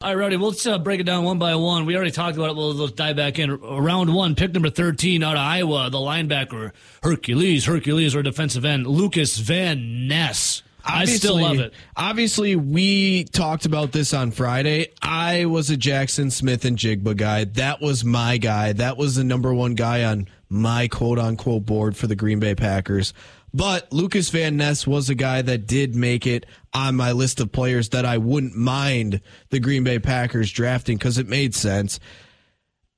All right, Rowdy, let's uh, break it down one by one. We already talked about it. We'll, let's dive back in. Round one, pick number 13 out of Iowa, the linebacker, Hercules, Hercules, or defensive end, Lucas Van Ness. I still love it. Obviously, we talked about this on Friday. I was a Jackson Smith-Njigba guy. That was my guy. That was the number one guy on my quote unquote board for the Green Bay Packers. But Lucas Van Ness was a guy that did make it on my list of players that I wouldn't mind the Green Bay Packers drafting because it made sense.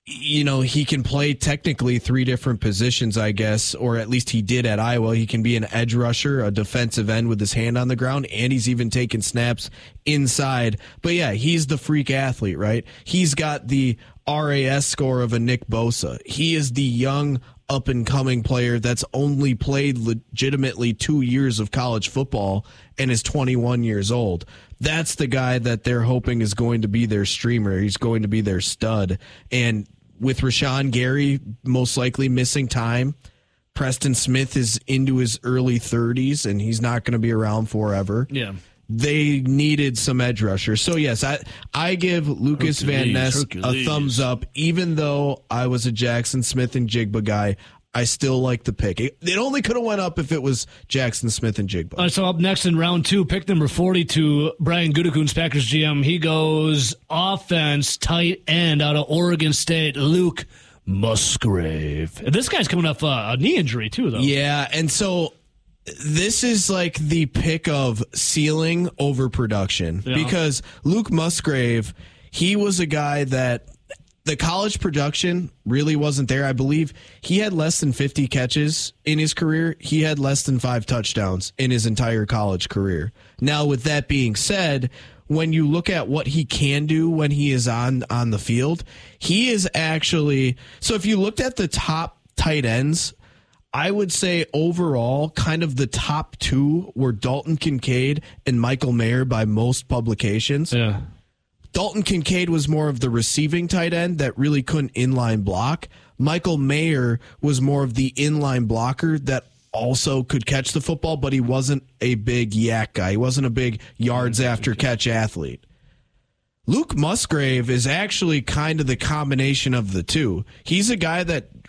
You know, he can play technically three different positions, I guess, or at least he did at Iowa. He can be an edge rusher, a defensive end with his hand on the ground, and he's even taken snaps inside. But yeah, he's the freak athlete, right? He's got the RAS score of a Nick Bosa. He is the young up and coming player that's only played legitimately two years of college football and is 21 years old. That's the guy that they're hoping is going to be their streamer. He's going to be their stud. And with Rashan Gary most likely missing time, Preston Smith is into his early 30s and he's not going to be around forever. Yeah they needed some edge rushers. So yes, I I give Lucas Hercules, Van Ness Hercules. a thumbs up. Even though I was a Jackson Smith-Njigba guy, I still like the pick. It, it only could have went up if it was Jackson Smith-Njigba. All right, so up next in round two, pick number forty-two, Brian Gutekunst, Packers GM. He goes offense tight end out of Oregon State, Luke. Musgrave. This guy's coming off uh, a knee injury too, though. Yeah, and so this is like the pick of ceiling over production yeah. because Luke Musgrave, he was a guy that the college production really wasn't there. I believe he had less than 50 catches in his career. He had less than five touchdowns in his entire college career. Now, with that being said, when you look at what he can do when he is on on the field, he is actually so if you looked at the top tight ends I would say overall, kind of the top two were Dalton Kincaid and Michael Mayer by most publications. Yeah. Dalton Kincaid was more of the receiving tight end that really couldn't inline block. Michael Mayer was more of the inline blocker that also could catch the football, but he wasn't a big yak guy. He wasn't a big yards after catch athlete. Luke Musgrave is actually kind of the combination of the two. He's a guy that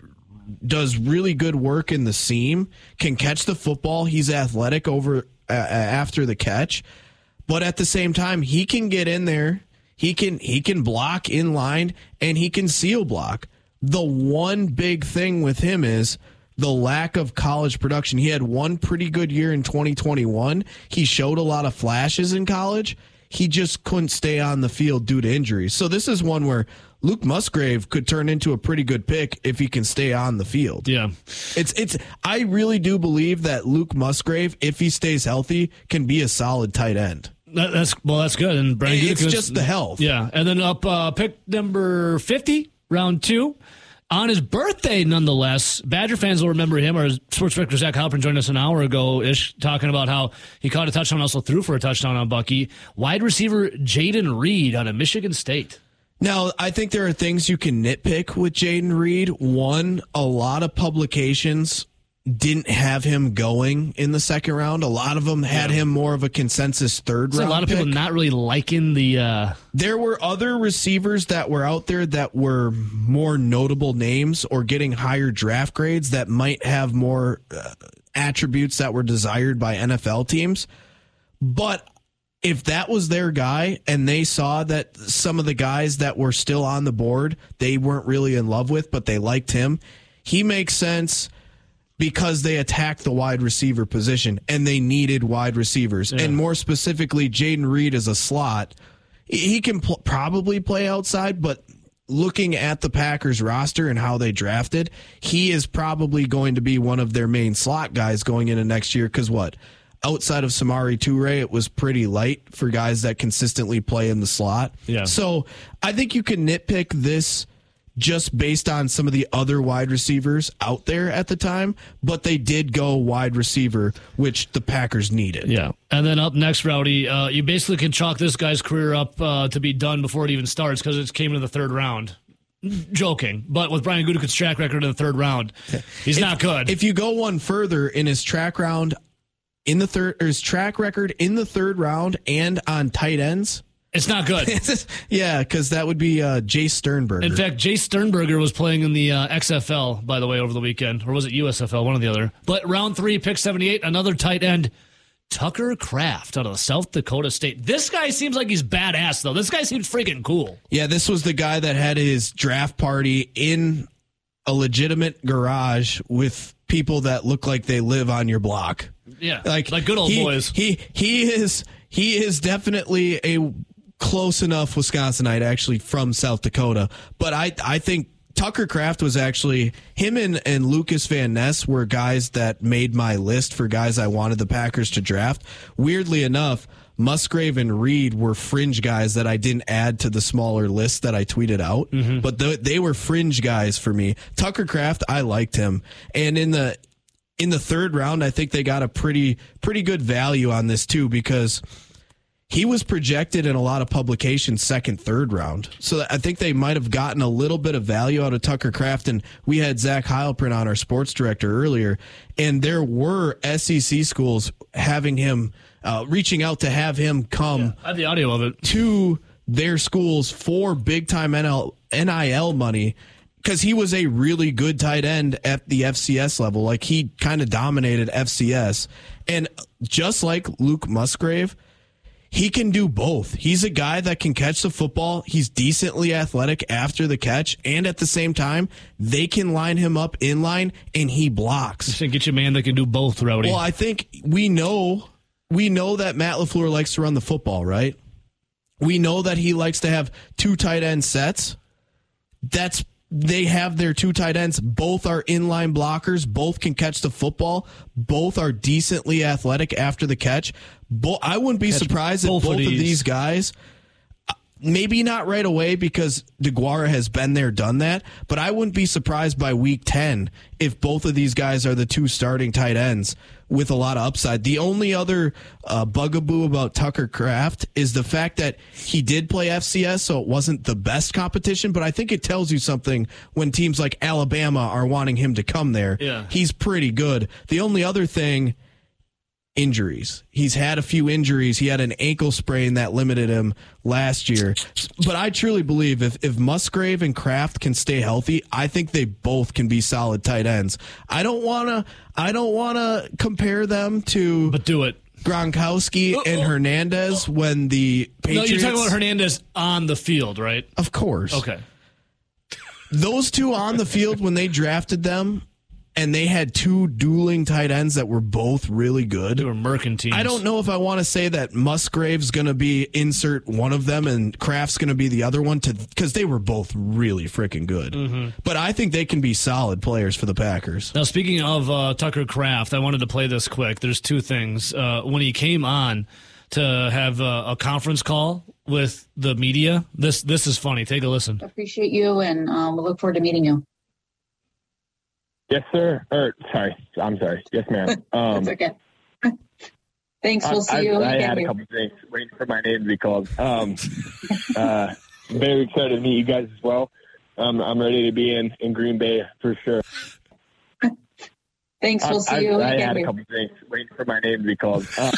does really good work in the seam, can catch the football. He's athletic over uh, after the catch, but at the same time, he can get in there. He can he can block in line and he can seal block. The one big thing with him is the lack of college production. He had one pretty good year in 2021. He showed a lot of flashes in college. He just couldn't stay on the field due to injuries. So this is one where Luke Musgrave could turn into a pretty good pick if he can stay on the field. Yeah. It's it's I really do believe that Luke Musgrave, if he stays healthy, can be a solid tight end. That, that's well, that's good. And Brian, it's just the health. Yeah, and then up uh, pick number fifty, round two. On his birthday, nonetheless, Badger fans will remember him. Or sports director Zach Heilprin joined us an hour ago ish, talking about how he caught a touchdown, also threw for a touchdown on Bucky. Wide receiver Jayden Reed out of Michigan State. Now, I think there are things you can nitpick with Jayden Reed. One, a lot of publications didn't have him going in the second round. A lot of them had yeah. him more of a consensus third round. A lot of pick. people not really liking the. Uh... There were other receivers that were out there that were more notable names or getting higher draft grades that might have more uh, attributes that were desired by NFL teams. But if that was their guy and they saw that some of the guys that were still on the board they weren't really in love with, but they liked him, he makes sense because they attacked the wide receiver position and they needed wide receivers. Yeah. And more specifically, Jayden Reed is a slot. He can pl- probably play outside, but looking at the Packers roster and how they drafted, he is probably going to be one of their main slot guys going into next year. Because what? Outside of Samori Toure, it was pretty light for guys that consistently play in the slot. Yeah. So I think you can nitpick this just based on some of the other wide receivers out there at the time, but they did go wide receiver, which the Packers needed. Yeah. And then up next, Rowdy, uh, you basically can chalk this guy's career up uh, to be done before it even starts because it came in the third round joking, but with Brian Gutekunst's track record in the third round, he's if, not good. If you go one further in his track round, in the third, or his track record in the third round and on tight ends, It's not good. yeah, because that would be uh, Jace Sternberger. In fact, Jace Sternberger was playing in the uh, XFL, by the way, over the weekend. Or was it USFL? One or the other. But round three, pick 78, another tight end. Tucker Kraft out of South Dakota State. This guy seems like he's badass, though. This guy seems freaking cool. Yeah, this was the guy that had his draft party in a legitimate garage with people that look like they live on your block. Yeah, like like good old he, boys. He he is he is definitely a close enough Wisconsinite actually from South Dakota, but I I think Tucker Kraft was actually him and, and Lucas Van Ness were guys that made my list for guys I wanted the Packers to draft. Weirdly enough, Musgrave and Reed were fringe guys that I didn't add to the smaller list that I tweeted out, mm-hmm. but the, they were fringe guys for me. Tucker Kraft, I liked him, and in the in the third round, I think they got a pretty pretty good value on this too because he was projected in a lot of publications second, third round. So I think they might have gotten a little bit of value out of Tucker Kraft. And we had Zach Heilprin on our sports director earlier, and there were SEC schools having him, uh, reaching out to have him come. Yeah, I have the audio of it. To their schools for big time NIL money because he was a really good tight end at the FCS level. Like he kind of dominated FCS. And just like Luke Musgrave, he can do both. He's a guy that can catch the football. He's decently athletic after the catch, and at the same time, they can line him up in line, and he blocks. So get you a man that can do both, Rowdy. Well, I think we know we know that Matt LaFleur likes to run the football, right? We know that he likes to have two tight end sets. That's they have their two tight ends. Both are inline blockers. Both can catch the football. Both are decently athletic after the catch. Bo- I wouldn't be catch surprised both if both of these. of these guys uh, maybe not right away because Deguara has been there, done that. But I wouldn't be surprised by week 10 if both of these guys are the two starting tight ends with a lot of upside. The only other uh, bugaboo about Tucker Kraft is the fact that he did play FCS, so it wasn't the best competition. But I think it tells you something when teams like Alabama are wanting him to come there. Yeah. He's pretty good. The only other thing injuries. He's had a few injuries. He had an ankle sprain that limited him last year. But I truly believe if, if Musgrave and Kraft can stay healthy, I think they both can be solid tight ends. I don't wanna I don't wanna compare them to But do it. Gronkowski oh, and oh, Hernandez oh. when the Patriots No, you're talking about Hernandez on the field, right? Of course. Okay. Those two on the field when they drafted them, and they had two dueling tight ends that were both really good. They were mercantile. I don't know if I want to say that Musgrave's going to be insert one of them and Kraft's going to be the other one to because they were both really freaking good. Mm-hmm. But I think they can be solid players for the Packers. Now, speaking of uh, Tucker Kraft, I wanted to play this quick. There's two things. Uh, when he came on to have a, a, conference call with the media, this this is funny. Take a listen. Appreciate you, and uh, we look forward to meeting you. Yes, sir. Or sorry, I'm sorry. Yes, ma'am. Um, That's okay. Thanks. We'll see I, you. I, I had a couple things waiting for my name to be called. Um, uh, very excited to meet you guys as well. Um, I'm ready to be in, in Green Bay for sure. Thanks. We'll see you. I, I had a couple things waiting for my name to be called. Uh,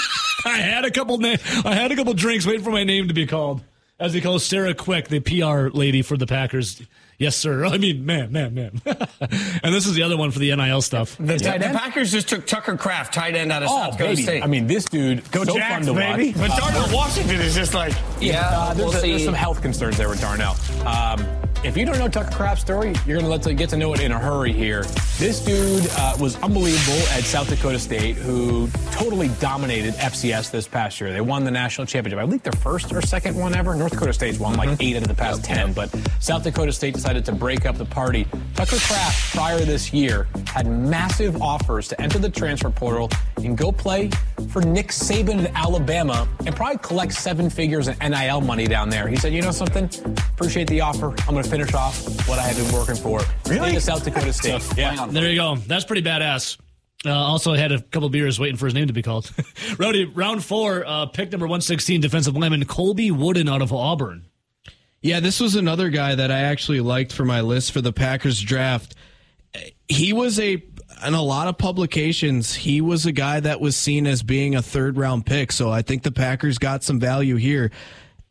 I had a couple. Na- I had a couple drinks waiting for my name to be called. As he calls Sarah Quick, the PR lady for the Packers. Yes, sir. I mean, man, man, man. and this is the other one for the NIL stuff. The, yeah. the Packers just took Tucker Kraft, tight end out of oh, South Dakota State. I mean, this dude, Go so Jacks, fun to baby. watch. But Darnell Washington is just like, yeah. Uh, there's, we'll a, there's, some health concerns there with Darnell. Um, if you don't know Tucker Kraft's story, you're going to get to know it in a hurry here. This dude uh, was unbelievable at South Dakota State, who totally dominated FCS this past year. They won the national championship. I believe their first or second one ever. North Dakota State's won mm-hmm. like eight out of the past ten, but South Dakota State decided to break up the party. Tucker Kraft, prior this year, had massive offers to enter the transfer portal and go play for Nick Saban in Alabama and probably collect seven figures in NIL money down there. He said, you know something? Appreciate the offer. I'm going to finish off what I had been working for. Really? In South Dakota State. yeah. There you go. That's pretty badass. Uh, also I had a couple beers waiting for his name to be called. Rowdy, round four, uh, pick number 116, defensive lineman Colby Wooden out of Auburn. Yeah, this was another guy that I actually liked for my list for the Packers draft. He was a in a lot of publications, he was a guy that was seen as being a third round pick. So I think the Packers got some value here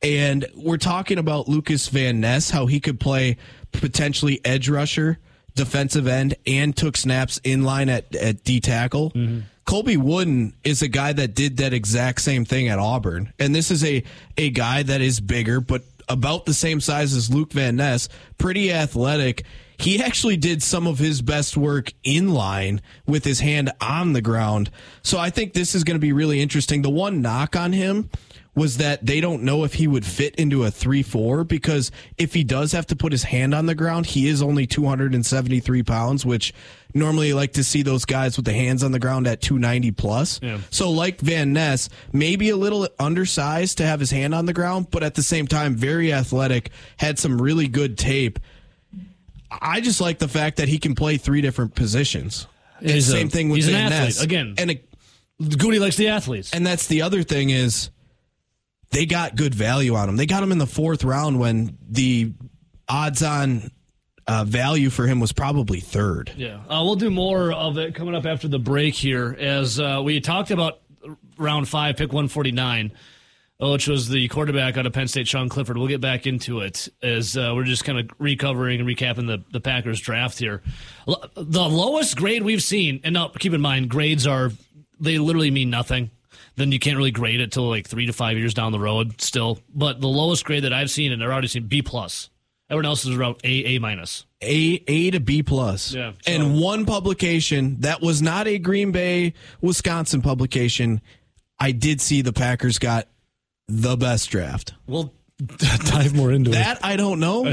And we're talking about Lucas Van Ness, how he could play potentially edge rusher, defensive end, and took snaps in line at, at D tackle. Mm-hmm. Colby Wooden is a guy that did that exact same thing at Auburn. And this is a, a guy that is bigger, but about the same size as Luke Van Ness, pretty athletic. He actually did some of his best work in line with his hand on the ground. So I think this is going to be really interesting. The one knock on him was that they don't know if he would fit into a 3-4 because if he does have to put his hand on the ground, he is only 273 pounds, which normally you like to see those guys with the hands on the ground at 290 plus. Yeah. So like Van Ness, maybe a little undersized to have his hand on the ground, but at the same time, very athletic, had some really good tape. I just like the fact that he can play three different positions. same a, thing with he's Van an athlete. Ness. Again, and a, Goody likes the athletes. And that's the other thing is – they got good value on him. They got him in the fourth round when the odds on uh, value for him was probably third. Yeah. Uh, we'll do more of it coming up after the break here as uh, we talked about round five, pick 149. Which was the quarterback out of Penn State, Sean Clifford. We'll get back into it as uh, we're just kind of recovering and recapping the, the Packers draft here. The lowest grade we've seen, and now keep in mind, grades are, they literally mean nothing then you can't really grade it till like three to five years down the road still. But the lowest grade that I've seen, and I've already seen B plus. Everyone else is around A, A minus. A A to B plus. Yeah. So. And one publication that was not a Green Bay, Wisconsin publication. I did see the Packers got the best draft. Well, dive more into that. It. I don't know.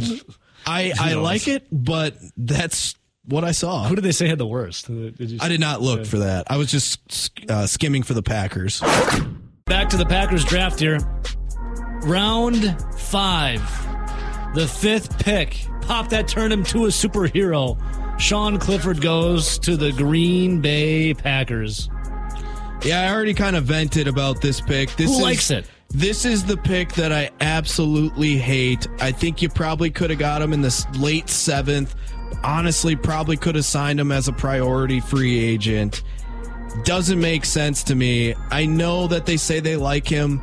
I I like it, but that's what I saw. Who did they say had the worst? Did I did not look for that. I was just uh, skimming for the Packers. Back to the Packers draft here. Round five, the fifth pick. Pop that turned him to a superhero. Sean Clifford goes to the Green Bay Packers. Yeah, I already kind of vented about this pick. This Who is, likes it? This is the pick that I absolutely hate. I think you probably could have got him in the late seventh honestly probably could have signed him as a priority free agent. Doesn't make sense to me. I know that they say they like him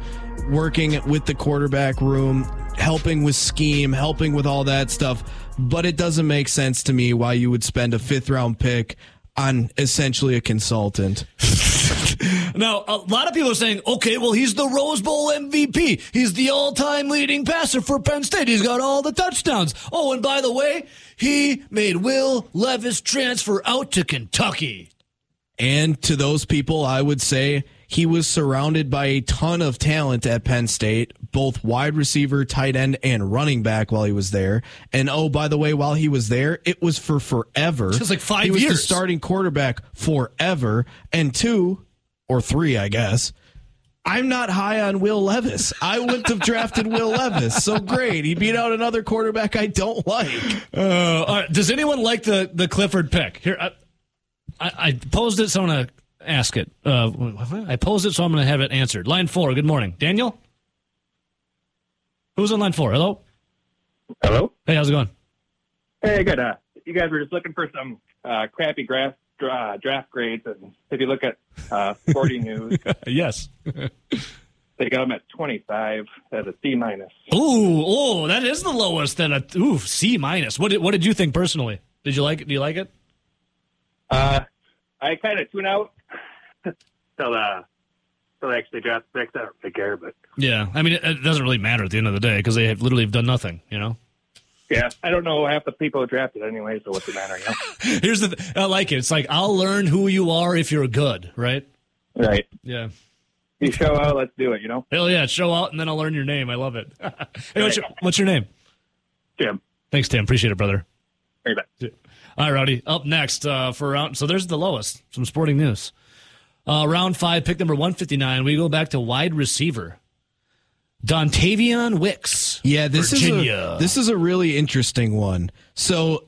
working with the quarterback room, helping with scheme, helping with all that stuff, but it doesn't make sense to me why you would spend a fifth round pick on essentially a consultant. now, a lot of people are saying, okay, well, he's the Rose Bowl MVP. He's the all time leading passer for Penn State. He's got all the touchdowns. Oh, and by the way, he made Will Levis transfer out to Kentucky. And to those people, I would say he was surrounded by a ton of talent at Penn State, both wide receiver, tight end, and running back while he was there. And oh, by the way, while he was there, it was for forever. Just like five he was years. the starting quarterback forever. And two, or three, I guess. I'm not high on Will Levis. I wouldn't have drafted Will Levis. So great. He beat out another quarterback I don't like. Uh, right. Does anyone like the, the Clifford pick? Here, I, I, I posed it, so I'm going to ask it. Uh, I posed it, so I'm going to have it answered. Line four. Good morning, Daniel. Who's on line four? Hello. Hello. Hey, how's it going? Hey, good. Uh, you guys were just looking for some uh, crappy graph, uh, draft grades, and if you look at uh, Sporting News, yes, they got them at 25 at a C minus. Ooh, oh, that is the lowest. Then a ooh C minus. What did what did you think personally? Did you like it? Do you like it? Uh, I kind of tune out till uh till they actually draft picks. I don't really care, but yeah, I mean it, it doesn't really matter at the end of the day because they have literally have done nothing. You know. Yeah, I don't know half the people who drafted anyway, so what's the matter? You know? Here's the. Th- I like it. It's like I'll learn who you are if you're good, right? Right. Yeah. You show out, let's do it. You know. Hell yeah, show out, and then I'll learn your name. I love it. hey, what's your What's your name? Tim. Thanks, Tim. Appreciate it, brother. Very bad. All right, Rowdy. Up next uh, for round. So there's the lowest. Some sporting news. Uh, round five, pick number 159. We go back to wide receiver. Dontayvion Wicks. Yeah, this Virginia. is a, this is a really interesting one. So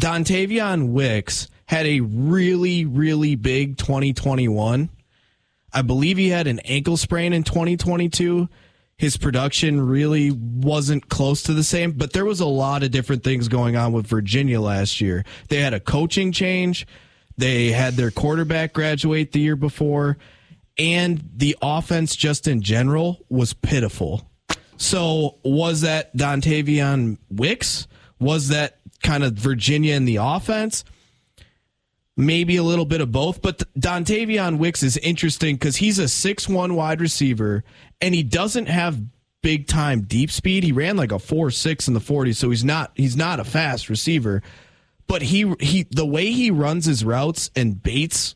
Dontayvion Wicks had a really really big 2021. I believe he had an ankle sprain in 2022. His production really wasn't close to the same, but there was a lot of different things going on with Virginia last year. They had a coaching change. They had their quarterback graduate the year before and the offense just in general was pitiful. So was that Dontayvion Wicks? Was that kind of Virginia in the offense? Maybe a little bit of both, but Dontayvion Wicks is interesting because he's a six-one wide receiver and he doesn't have big time deep speed. He ran like a four six in the 40, so he's not he's not a fast receiver. But he he the way he runs his routes and baits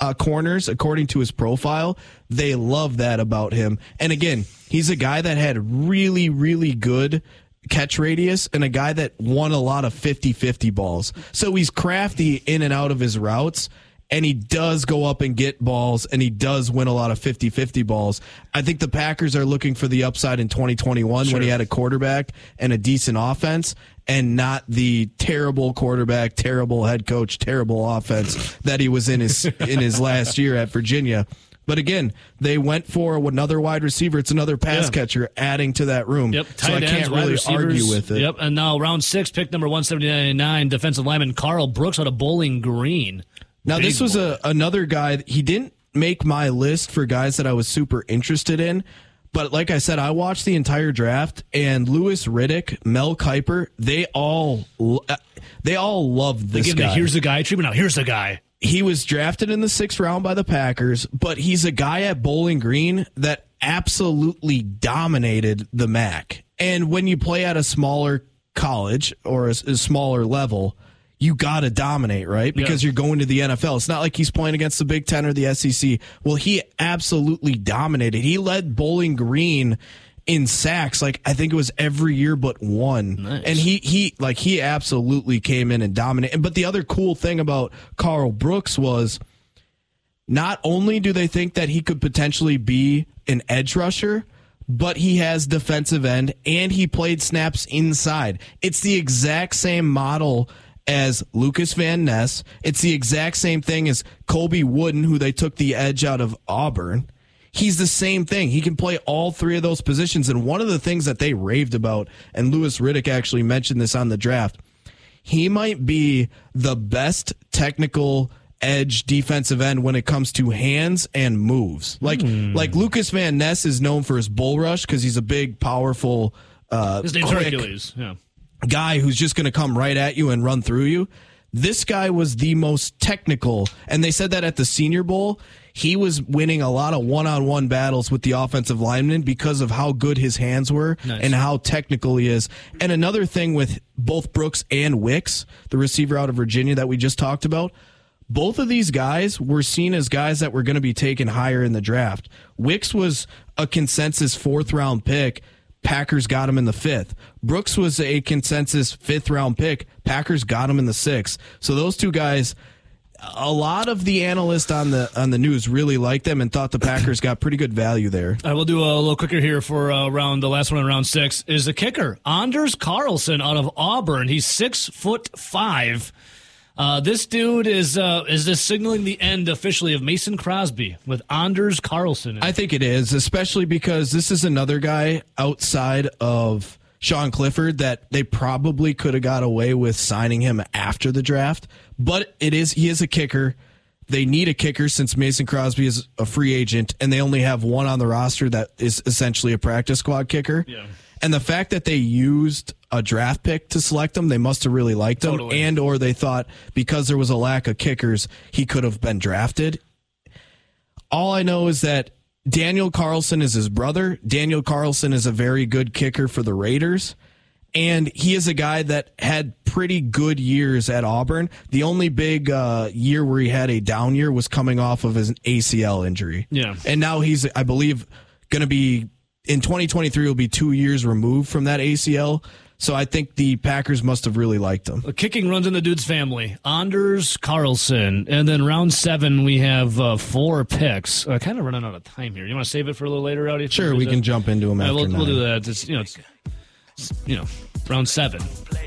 uh, corners according to his profile, they love that about him. And again, he's a guy that had really really good catch radius and a guy that won a lot of 50-50 balls. So he's crafty in and out of his routes and he does go up and get balls and he does win a lot of 50-50 balls. I think the Packers are looking for the upside in 2021 sure. when he had a quarterback and a decent offense and not the terrible quarterback, terrible head coach, terrible offense that he was in his in his last year at Virginia. But again, they went for another wide receiver. It's another pass yeah. catcher adding to that room. Yep, so I can't really argue with it. Yep, and now round six, pick number 179, defensive lineman Carl Brooks out of Bowling Green. Now, Big this was a, another guy, he didn't make my list for guys that I was super interested in. But like I said, I watched the entire draft, and Louis Riddick, Mel Kiper, they all uh, they all love this guy. The, here's the guy treatment. Now here's the guy he was drafted in the sixth round by the Packers, but he's a guy at Bowling Green that absolutely dominated the MAC. And when you play at a smaller college or a, a smaller level, you got to dominate, right? Because yeah. you're going to the NFL. It's not like he's playing against the Big Ten or the SEC. Well, he absolutely dominated. He led Bowling Green in sacks like I think it was every year but one. Nice. And he he like he absolutely came in and dominated. But the other cool thing about Carl Brooks was not only do they think that he could potentially be an edge rusher, but he has defensive end and he played snaps inside. It's the exact same model as Lucas Van Ness. It's the exact same thing as Colby Wooden, who they took the edge out of Auburn he's the same thing. He can play all three of those positions. And one of the things that they raved about, and Louis Riddick actually mentioned this on the draft, he might be the best technical edge defensive end when it comes to hands and moves. Like mm. like Lucas Van Ness is known for his bull rush because he's a big, powerful, uh, his name's Hercules. Yeah. guy who's just going to come right at you and run through you. This guy was the most technical, and they said that at the Senior Bowl he was winning a lot of one-on-one battles with the offensive lineman because of how good his hands were nice. and how technical he is. And another thing with both Brooks and Wicks, the receiver out of Virginia that we just talked about, both of these guys were seen as guys that were going to be taken higher in the draft. Wicks was a consensus fourth round pick. Packers got him in the fifth. Brooks was a consensus fifth round pick. Packers got him in the sixth. So those two guys a lot of the analysts on the on the news really liked them and thought the Packers got pretty good value there. I will do a little quicker here for uh, round the last one in round six is the kicker Anders Carlson out of Auburn. He's six foot five. Uh, this dude is uh, is this signaling the end officially of Mason Crosby with Anders Carlson? I think it is, especially because this is another guy outside of Sean Clifford that they probably could have got away with signing him after the draft but it is he is a kicker. They need a kicker since Mason Crosby is a free agent and they only have one on the roster that is essentially a practice squad kicker. Yeah. And the fact that they used a draft pick to select him, they must have really liked him totally. and or they thought because there was a lack of kickers, he could have been drafted. All I know is that Daniel Carlson is his brother. Daniel Carlson is a very good kicker for the Raiders and he is a guy that had pretty good years at Auburn. The only big uh, year where he had a down year was coming off of his ACL injury. Yeah, and now he's, I believe, going to be in 2023. Will be two years removed from that ACL. So I think the Packers must have really liked him. The kicking runs in the dude's family. Anders Carlson, and then round seven we have uh, four picks. Uh, kind of running out of time here. You want to save it for a little later, Rowdy? Sure, we can jump into them. we'll, we'll, do that. It's, you know, it's, you know, round seven.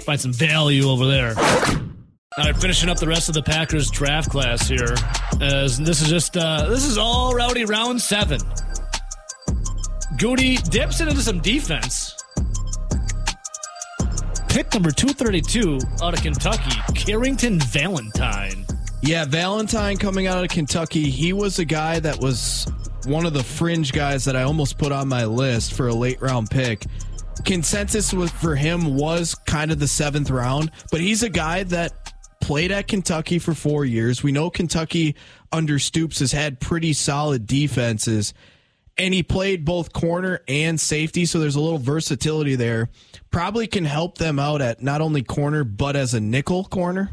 Find some value over there. All right, finishing up the rest of the Packers draft class here. As this is just uh, this is all rowdy round seven. Goody dips into some defense. Pick number 232 out of Kentucky, Carrington Valentine. Yeah, Valentine coming out of Kentucky. He was a guy that was one of the fringe guys that I almost put on my list for a late round pick. Consensus was for him was kind of the seventh round, but he's a guy that played at Kentucky for four years. We know Kentucky under Stoops has had pretty solid defenses, and he played both corner and safety, so there's a little versatility there. Probably can help them out at not only corner, but as a nickel corner.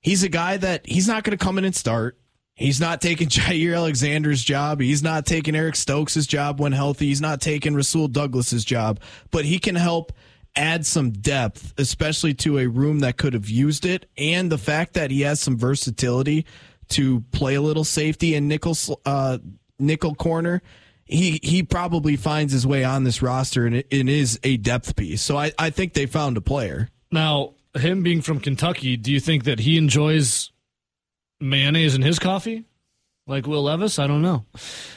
He's a guy that he's not going to come in and start. He's not taking Jaire Alexander's job. He's not taking Eric Stokes' job when healthy. He's not taking Rasul Douglas's job, but he can help add some depth, especially to a room that could have used it. And the fact that he has some versatility to play a little safety and nickel, uh, nickel corner. He, he probably finds his way on this roster and is a depth piece. So I, I think they found a player. Now, him being from Kentucky, do you think that he enjoys mayonnaise in his coffee? Like Will Levis? I don't know.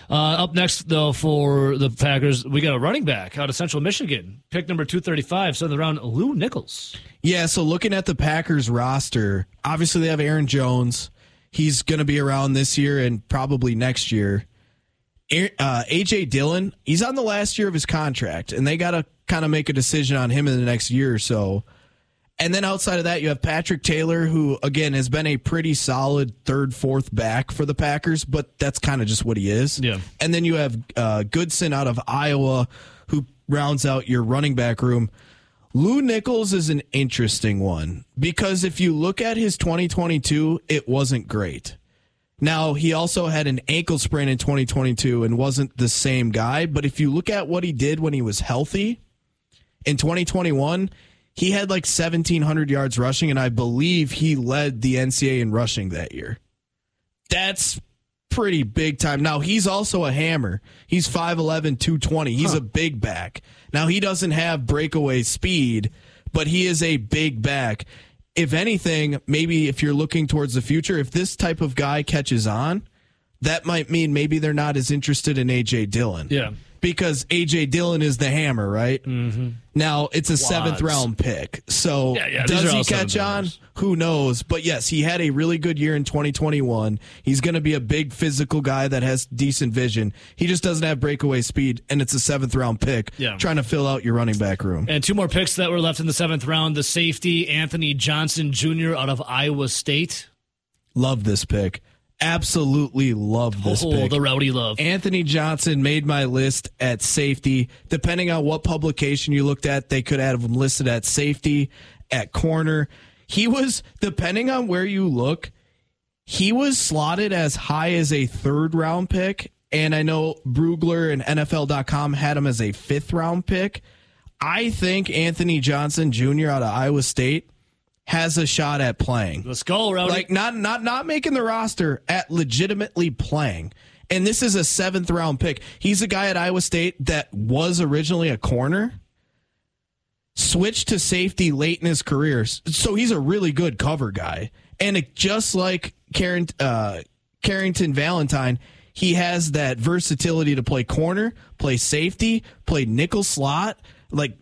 Uh, up next, though, for the Packers, we got a running back out of Central Michigan. Pick number 235, seventh round, Lou Nichols. Yeah, so looking at the Packers roster, obviously they have Aaron Jones. He's going to be around this year and probably next year. Uh, AJ Dillon, he's on the last year of his contract, and they got to kind of make a decision on him in the next year or so. And then outside of that, you have Patrick Taylor, who again has been a pretty solid third, fourth back for the Packers, but that's kind of just what he is. Yeah. And then you have uh, Goodson out of Iowa, who rounds out your running back room. Lou Nichols is an interesting one because if you look at his 2022, it wasn't great. Now, he also had an ankle sprain in 2022 and wasn't the same guy. But if you look at what he did when he was healthy in 2021, he had like 1,700 yards rushing, and I believe he led the NCAA in rushing that year. That's pretty big time. Now, he's also a hammer. He's 5'11, 220. He's huh. a big back. Now, he doesn't have breakaway speed, but he is a big back. If anything, maybe if you're looking towards the future, if this type of guy catches on, that might mean maybe they're not as interested in AJ Dillon. Yeah because AJ Dillon is the hammer, right? Mm-hmm. Now it's a Wads. seventh round pick. So yeah, yeah, does he catch on? Who knows? But yes, he had a really good year in 2021. He's going to be a big physical guy that has decent vision. He just doesn't have breakaway speed, and it's a seventh round pick. Yeah. trying to fill out your running back room. And two more picks that were left in the seventh round: the safety Anthony Johnson Jr. out of Iowa State. Love this pick absolutely love this oh, pick. the rowdy love. Anthony Johnson made my list at safety. Depending on what publication you looked at, they could have him listed at safety, at corner. He was, depending on where you look, he was slotted as high as a third round pick. And I know Brugler and NFL.com had him as a fifth round pick. I think Anthony Johnson Jr. out of Iowa State has a shot at playing. Let's go, Rowdy. Like not not not making the roster at legitimately playing. And this is a seventh round pick. He's a guy at Iowa State that was originally a corner, switched to safety late in his career. So he's a really good cover guy. And it, just like Karen, uh, Carrington Valentine, he has that versatility to play corner, play safety, play nickel slot. Like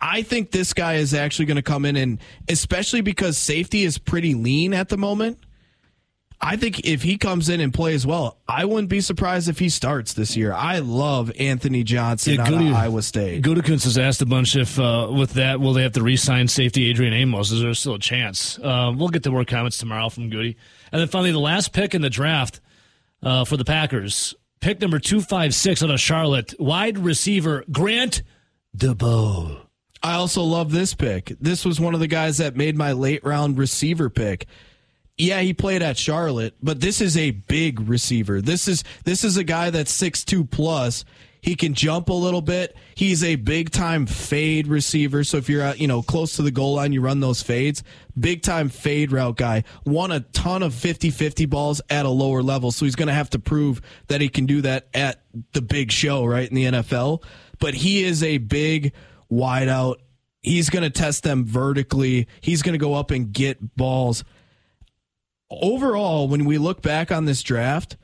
I think this guy is actually going to come in and especially because safety is pretty lean at the moment. I think if he comes in and plays well, I wouldn't be surprised if he starts this year. I love Anthony Johnson yeah, out Goody, of Iowa State. Gutekunst has asked a bunch if uh, with that will they have to re-sign safety Adrian Amos? Is there still a chance? Uh, we'll get the more comments tomorrow from Goody. And then finally, the last pick in the draft uh, for the Packers, pick number two five six out of Charlotte, wide receiver Grant DuBose. I also love this pick. This was one of the guys that made my late round receiver pick. Yeah, he played at Charlotte, but this is a big receiver. This is this is a guy that's six two plus. He can jump a little bit. He's a big time fade receiver. So if you're at, you know, close to the goal line, you run those fades. Big time fade route guy. Won a ton of 50-50 balls at a lower level. So he's going to have to prove that he can do that at the big show, right? In the NFL. But he is a big wide out. He's going to test them vertically. He's going to go up and get balls. Overall, when we look back on this draft,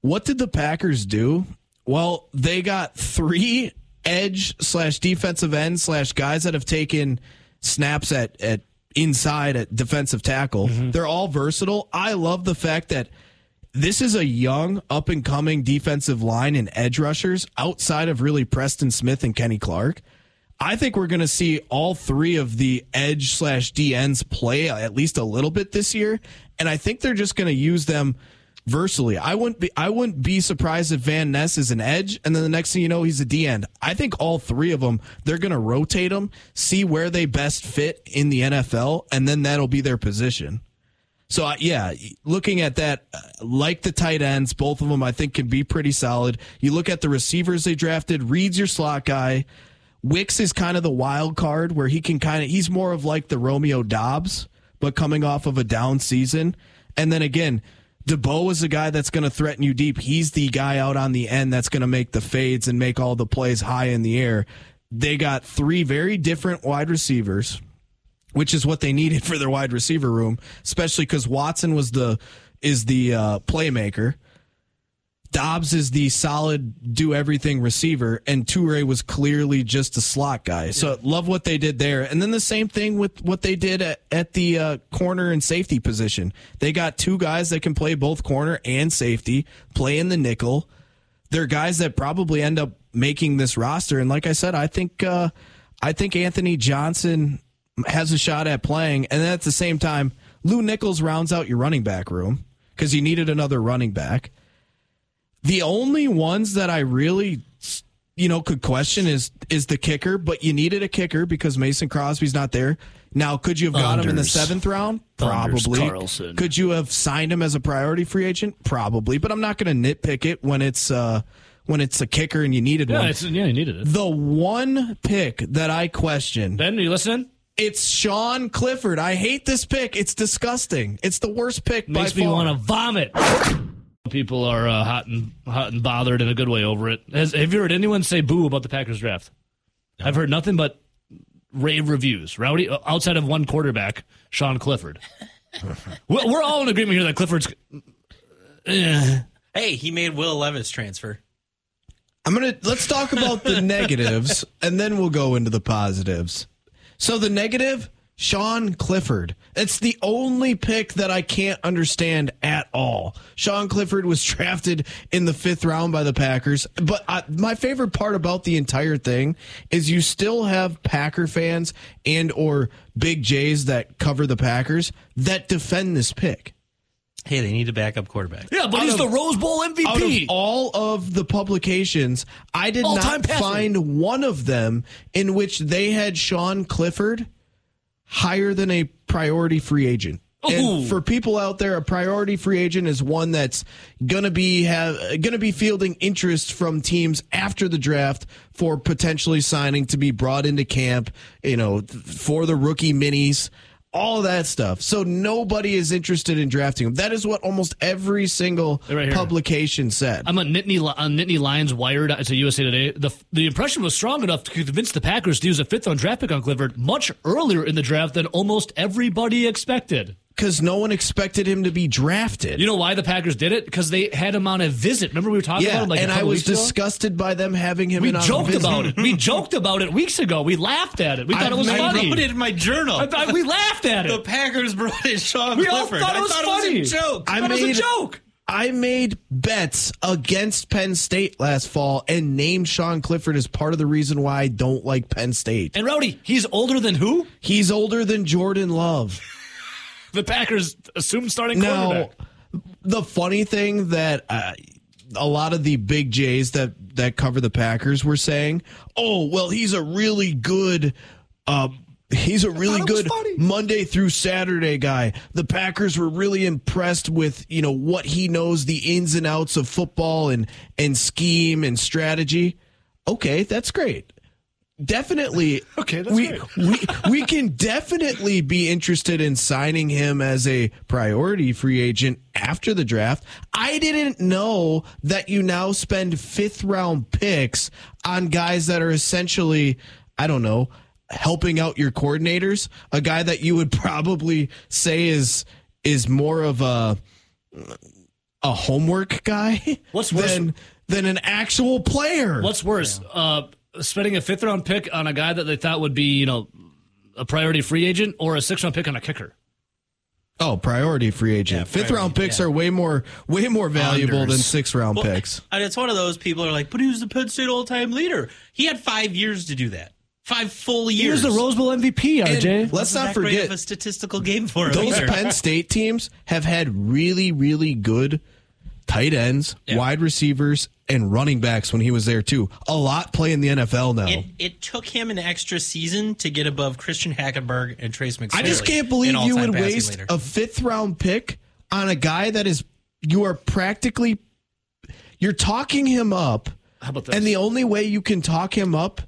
what did the Packers do? Well, they got three edge slash defensive end slash guys that have taken snaps at, at inside at defensive tackle. Mm-hmm. They're all versatile. I love the fact that this is a young, up and coming defensive line and edge rushers outside of really Preston Smith and Kenny Clark. I think we're going to see all three of the edge slash DNs play at least a little bit this year, and I think they're just going to use them versatily. I wouldn't be I wouldn't be surprised if Van Ness is an edge, and then the next thing you know, he's a D end. I think all three of them they're going to rotate them, see where they best fit in the NFL, and then that'll be their position. So uh, yeah, looking at that, uh, like the tight ends, both of them I think can be pretty solid. You look at the receivers they drafted. Reed's your slot guy. Wicks is kind of the wild card where he can kind of he's more of like the Romeo Doubs, but coming off of a down season. And then again, Debo is a guy that's going to threaten you deep. He's the guy out on the end that's going to make the fades and make all the plays high in the air. They got three very different wide receivers which is what they needed for their wide receiver room, especially because Watson was the is the uh, playmaker. Doubs is the solid do everything receiver, and Toure was clearly just a slot guy. So love what they did there. And then the same thing with what they did at, at the uh, corner and safety position. They got two guys that can play both corner and safety, play in the nickel. They're guys that probably end up making this roster. And like I said, I think uh, I think Anthony Johnson has a shot at playing. And then at the same time, Lou Nichols rounds out your running back room because you needed another running back. The only ones that I really, you know, could question is is the kicker, but you needed a kicker because Mason Crosby's not there. Now, could you have got him in the seventh round? Thunders Probably. Carlson. Could you have signed him as a priority free agent? Probably. But I'm not going to nitpick it when it's uh, when it's a kicker and you needed Yeah, one. it's, yeah, you needed it. The one pick that I question Ben, are you listening? it's Sean Clifford. I hate this pick. It's disgusting. It's the worst pick Makes by me want to vomit. People are uh, hot and hot and bothered in a good way over it. Has, have you heard anyone say boo about the Packers draft? I've heard nothing but rave reviews. Rowdy, uh, outside of one quarterback, Sean Clifford. we're, we're all in agreement here that Clifford's. Eh. Hey, he made Will Levis transfer. I'm gonna let's talk about the negatives and then we'll go into the positives. So the negative, Sean Clifford. It's the only pick that I can't understand at all. Sean Clifford was drafted in the fifth round by the Packers, but uh, my favorite part about the entire thing is you still have Packer fans and or Big Jays that cover the Packers that defend this pick. Hey, they need a backup quarterback. Yeah, but Out he's of- the Rose Bowl out of MVP. all of the publications, I did All-time not passer. find one of them in which they had Sean Clifford higher than a priority free agent. And for people out there, a priority free agent is one that's gonna be have gonna be fielding interest from teams after the draft for potentially signing to be brought into camp. You know, for the rookie minis. All of that stuff. So nobody is interested in drafting him. That is what almost every single Right publication said. I'm on Nittany, on Nittany Lions Wired. It's a USA Today. The the impression was strong enough to convince the Packers to use a fifth round draft pick on Clifford much earlier in the draft than almost everybody expected. Because no one expected him to be drafted. You know why the Packers did it? Because they had him on a visit. Remember we were talking about him like and I was weeks ago? disgusted by them having him We in on a joked about it. We joked about it weeks ago. We laughed at it. We thought I've it was I funny. wrote it in my journal. I thought- we laughed at it. the. Packers brought in Sean We all thought it I was thought funny. it was a joke. I I thought it was made a joke. I made bets against Penn State last fall and named Sean Clifford as part of the reason why I don't like Penn State. And Rowdy, he's older than who? He's older than Jordan Love. The Packers assumed starting Now, quarterback. the funny thing that uh, a lot of the big Jays that that cover the Packers were saying, "Oh, well, he's a really good." Uh, He's a really good funny. Monday through Saturday guy. The Packers were really impressed with, you know, what he knows the ins and outs of football and and scheme and strategy. Okay, that's great. Definitely. Okay, that's we, great. we we can definitely be interested in signing him as a priority free agent after the draft. I didn't know that you now spend fifth round picks on guys that are essentially, I don't know, helping out your coordinators. A guy that you would probably say is is more of a a homework guy What's worse- than than an actual player. What's worse, uh, spending a fifth round pick on a guy that they thought would be, you know, a priority free agent or a sixth round pick on a kicker? Oh, priority free agent. Yeah, Fifth priority, round picks yeah. are way more way more valuable Unders. than six round Well, picks. And it's one of those people are like, but he was the Penn State all time leader. He had five years to do that. Five full He years. was the Rose Bowl MVP, And RJ. let's Wasn't not that great forget of a statistical game for him. those either. Penn State teams have had really, really good tight ends, Yeah. wide receivers, and running backs when he was there too. A lot play in the NFL now. It, it took him an extra season to get above Christian Hackenberg and Trace McSorley. I just can't believe you would waste leader. a fifth round pick on a guy that is you are practically you're talking him up. How about this? And the only way you can talk him up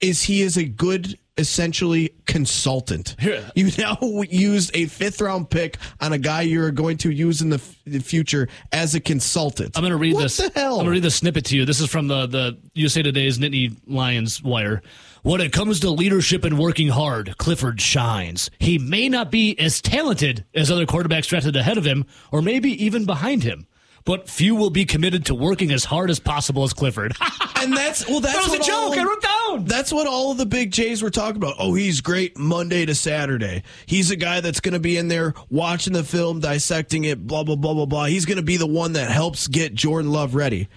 is he is a good essentially consultant. Here- You now used a fifth round pick on a guy you're going to use in the, f- the future as a consultant. I'm going to read what this. the hell? I'm going to read the snippet to you. This is from the the USA Today's Nittany Lions wire. When it comes to leadership and working hard, Clifford shines. He may not be as talented as other quarterbacks drafted ahead of him, or maybe even behind him. But few will be committed to working as hard as possible as Clifford. and that's well that's that was a joke. of- I wrote down. That's what all of the big Jays were talking about. Oh, he's great Monday to Saturday. He's a guy that's going to be in there watching the film, dissecting it, blah, blah, blah, blah, blah. He's going to be the one that helps get Jordan Love ready.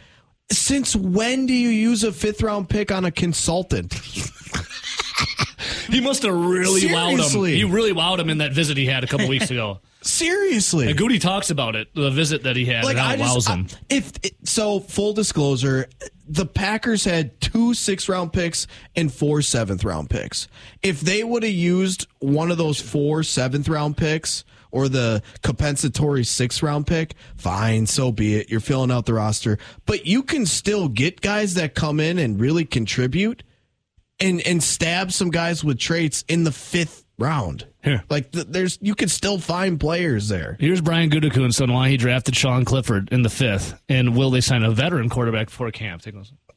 Since when do you use a fifth round pick on a consultant? He must have really wowed him. He really wowed him in that visit he had a couple weeks ago. Seriously. And Goody talks about it, the visit that he had, like I just him. I- if so full disclosure the packers had two six round picks and four seventh round picks if they would have used one of those four seventh round picks or the compensatory six round pick fine so be it you're filling out the roster but you can still get guys that come in and really contribute and and stab some guys with traits in the fifth round Here. like th- there's you can still find players there Here's Brian Gutekunst on why he drafted Sean Clifford in the fifth, and will they sign a veteran quarterback before camp? Take.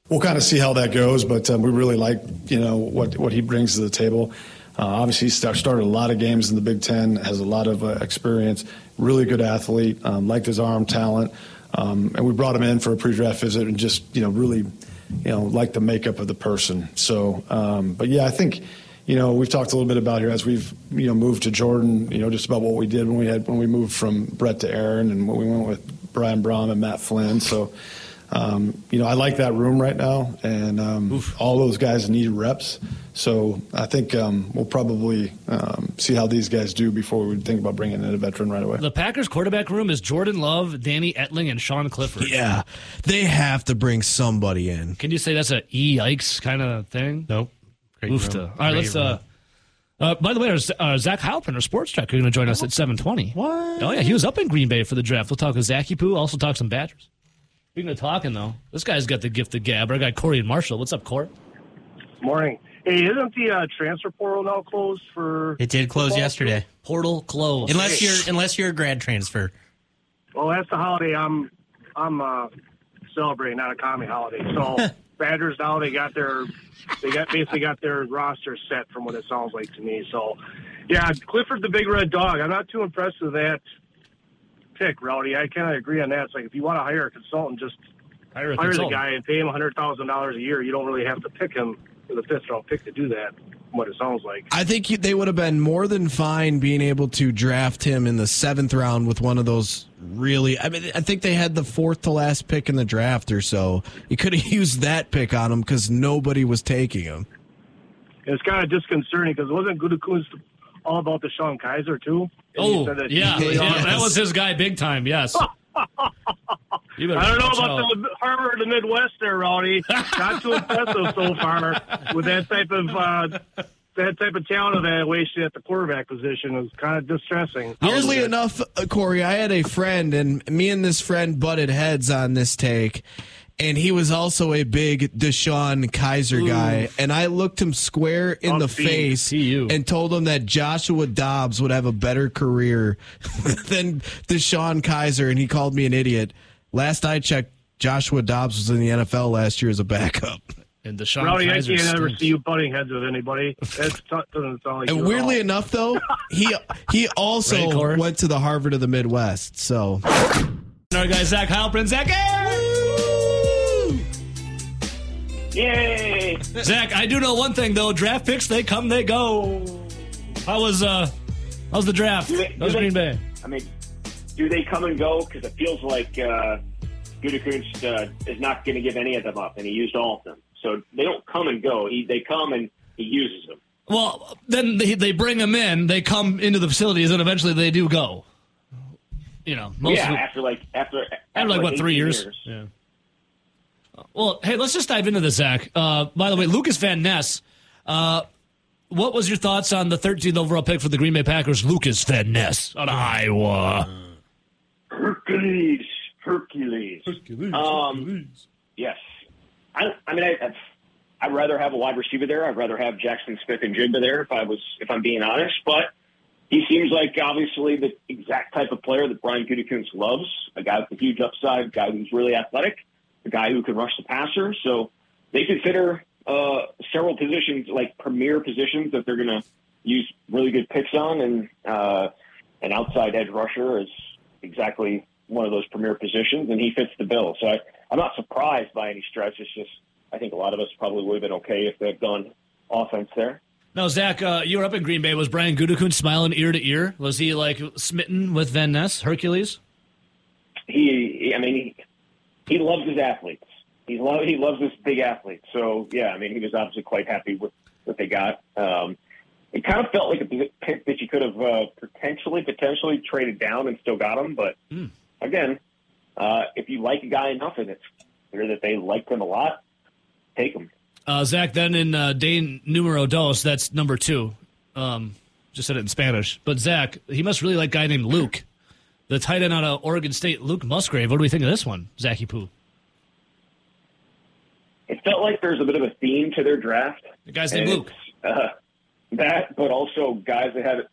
We'll kind of see how that goes, but um, we really like you know what what he brings to the table. Uh, obviously, he start, started a lot of games in the Big Ten, has a lot of uh, experience, really good athlete, um, liked his arm talent, um, and we brought him in for a pre-draft visit and just you know really you know like the makeup of the person. So, um, but yeah, I think you know we've talked a little bit about here as we've you know moved to Jordan, you know just about what we did when we had when we moved from Brett to Aaron and when we went with Brian Brohm and Matt Flynn. So. Um, you know, I like that room right now, and um, all those guys need reps. So I think um, we'll probably um, see how these guys do before we think about bringing in a veteran right away. The Packers quarterback room is Jordan Love, Danny Etling, and Sean Clifford. yeah they have to bring somebody in Can you say that's a e yikes kind of thing? Nope. Great Oofta. room. All right, Great let's. room. Uh, uh, by the way, our, uh, Zach Heilprin, our sports track, are going to join us at seven twenty. What? Oh yeah, he was up in Green Bay for the draft. We'll talk with Zachy Poo. Also talk some Badgers. Speaking of talking though, this guy's got the gift of gab. I got Corey and Marshall. What's up, Corey? Morning. Hey, isn't the uh, transfer portal now closed for? It did close football? yesterday, Portal closed. unless you're unless you're a grad transfer. Well, that's the holiday I'm I'm uh, celebrating, not a commie holiday. So Badgers now they got their they got basically got their roster set from what it sounds like to me. So yeah, Clifford the big red dog. I'm not too impressed with that pick, Rowdy. I kind of agree on that. It's like if you want to hire a consultant, just hire a hire the guy and pay him hundred thousand dollars a year. You don't really have to pick him with a fifth round pick to do that. What it sounds like. I think they would have been more than fine being able to draft him in the seventh round with one of those really. I mean, I think they had the fourth to last pick in the draft or so. You could have used that pick on him because nobody was taking him. It's kind of disconcerting because wasn't Gutekunst all about DeShone Kizer too? And Oh that yeah, really yeah, that was his guy, big time. Yes. You better I don't know about out. the Harvard, the Midwest there, Rowdy. Not too impressive so far with that type of uh, that type of talent evaluation at the quarterback position is kind of distressing. Weirdly enough, uh, Corey, I had a friend, and me and this friend butted heads on this take. And he was also a big DeShone Kizer guy. And I looked him square in the face TU. and told him that Joshua Dobbs would have a better career than DeShone Kizer. And he called me an idiot. Last I checked, Joshua Dobbs was in the NFL last year as a backup. And DeShone Rowdy, I Kizer can't ever see you butting heads with anybody. That doesn't sound like And you at weirdly all. enough, though, he he also Right, went to the Harvard of the Midwest. So All right, guys, Zach Heilprin. Zach, Yay! Zach, I do know one thing though. Draft picks, they come, they go. How was uh, How's the draft? Do they- do How's they- Green Bay? I mean, do they come and go? Because it feels like uh, Gutekunst uh, is not going to give any of them up, and he used all of them. So they don't come and go. He, they come and he uses them. Well, then they, they bring them in. They come into the facilities, and eventually they do go. You know, most yeah, of the, after like after, after, after like what 18 three years? Yeah. Well, hey, let's just dive into this, Zach. Uh, by the way, Lucas Van Ness. Uh, what was your thoughts on the 13th overall pick for the Green Bay Packers, Lucas Van Ness out of Iowa? Hercules, Hercules, Um, Yes, I, I mean, I, I'd, I'd rather have a wide receiver there. I'd rather have Jaxon Smith-Njigba there if I was, if I'm being honest. But he seems like obviously the exact type of player that Brian Gutekunst loves. A guy with a huge upside, a guy who's really athletic, a guy who can rush the passer. So they consider uh, several positions like premier positions that they're going to use really good picks on, and uh, an outside edge rusher is exactly one of those premier positions, and he fits the bill. So I, I'm not surprised by any stretch. It's just I think a lot of us probably would have been okay if they'd gone offense there. Now, Zach, uh, you were up in Green Bay. Was Brian Gutekunst smiling ear to ear? Was he like smitten with Van Ness, Hercules? He, he I mean, he, he loves his athletes. He lo- he loves his big athletes. So yeah, I mean, he was obviously quite happy with what they got. Um, it kind of felt like a pick that you could have uh, potentially potentially traded down and still got him. But Hmm. again, uh, if you like a guy enough and it's clear that they liked him a lot, take him. Uh, Zach, then in uh, Dane numero dos, that's number two. Um, just said it in Spanish. But Zach, he must really like a guy named Luke, the tight end out of Oregon State, Luke Musgrave. What do we think of this one, Zachy Poo? It felt like there's a bit of a theme to their draft. The guy's named Luke. Uh, that, but also guys that had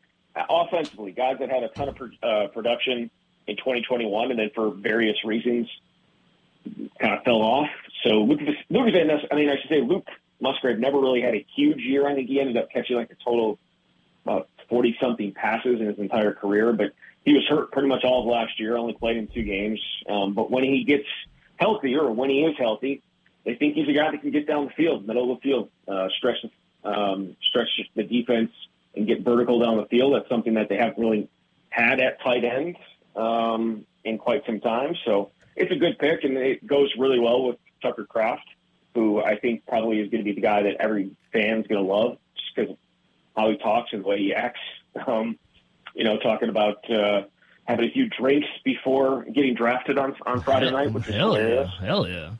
offensively, guys that had a ton of uh, production in 2021, and then for various reasons, kind of fell off. So Luke, Luke Van Ness, I mean, I should say Luke Musgrave never really had a huge year. I think he ended up catching like a total about 40 something passes in his entire career, but he was hurt pretty much all of last year, only played in two games. Um, but when he gets healthier, or when he is healthy, they think he's a guy that can get down the field, middle of the field, uh, stretch, um, stretch the defense and get vertical down the field. That's something that they haven't really had at tight end um, in quite some time. So it's a good pick, and it goes really well with Tucker Kraft, who I think probably is going to be the guy that every fan's going to love just because of how he talks and the way he acts. Um, you know, talking about uh, having a few drinks before getting drafted on on Friday night, which is Hell yeah. hilarious. Hell yeah.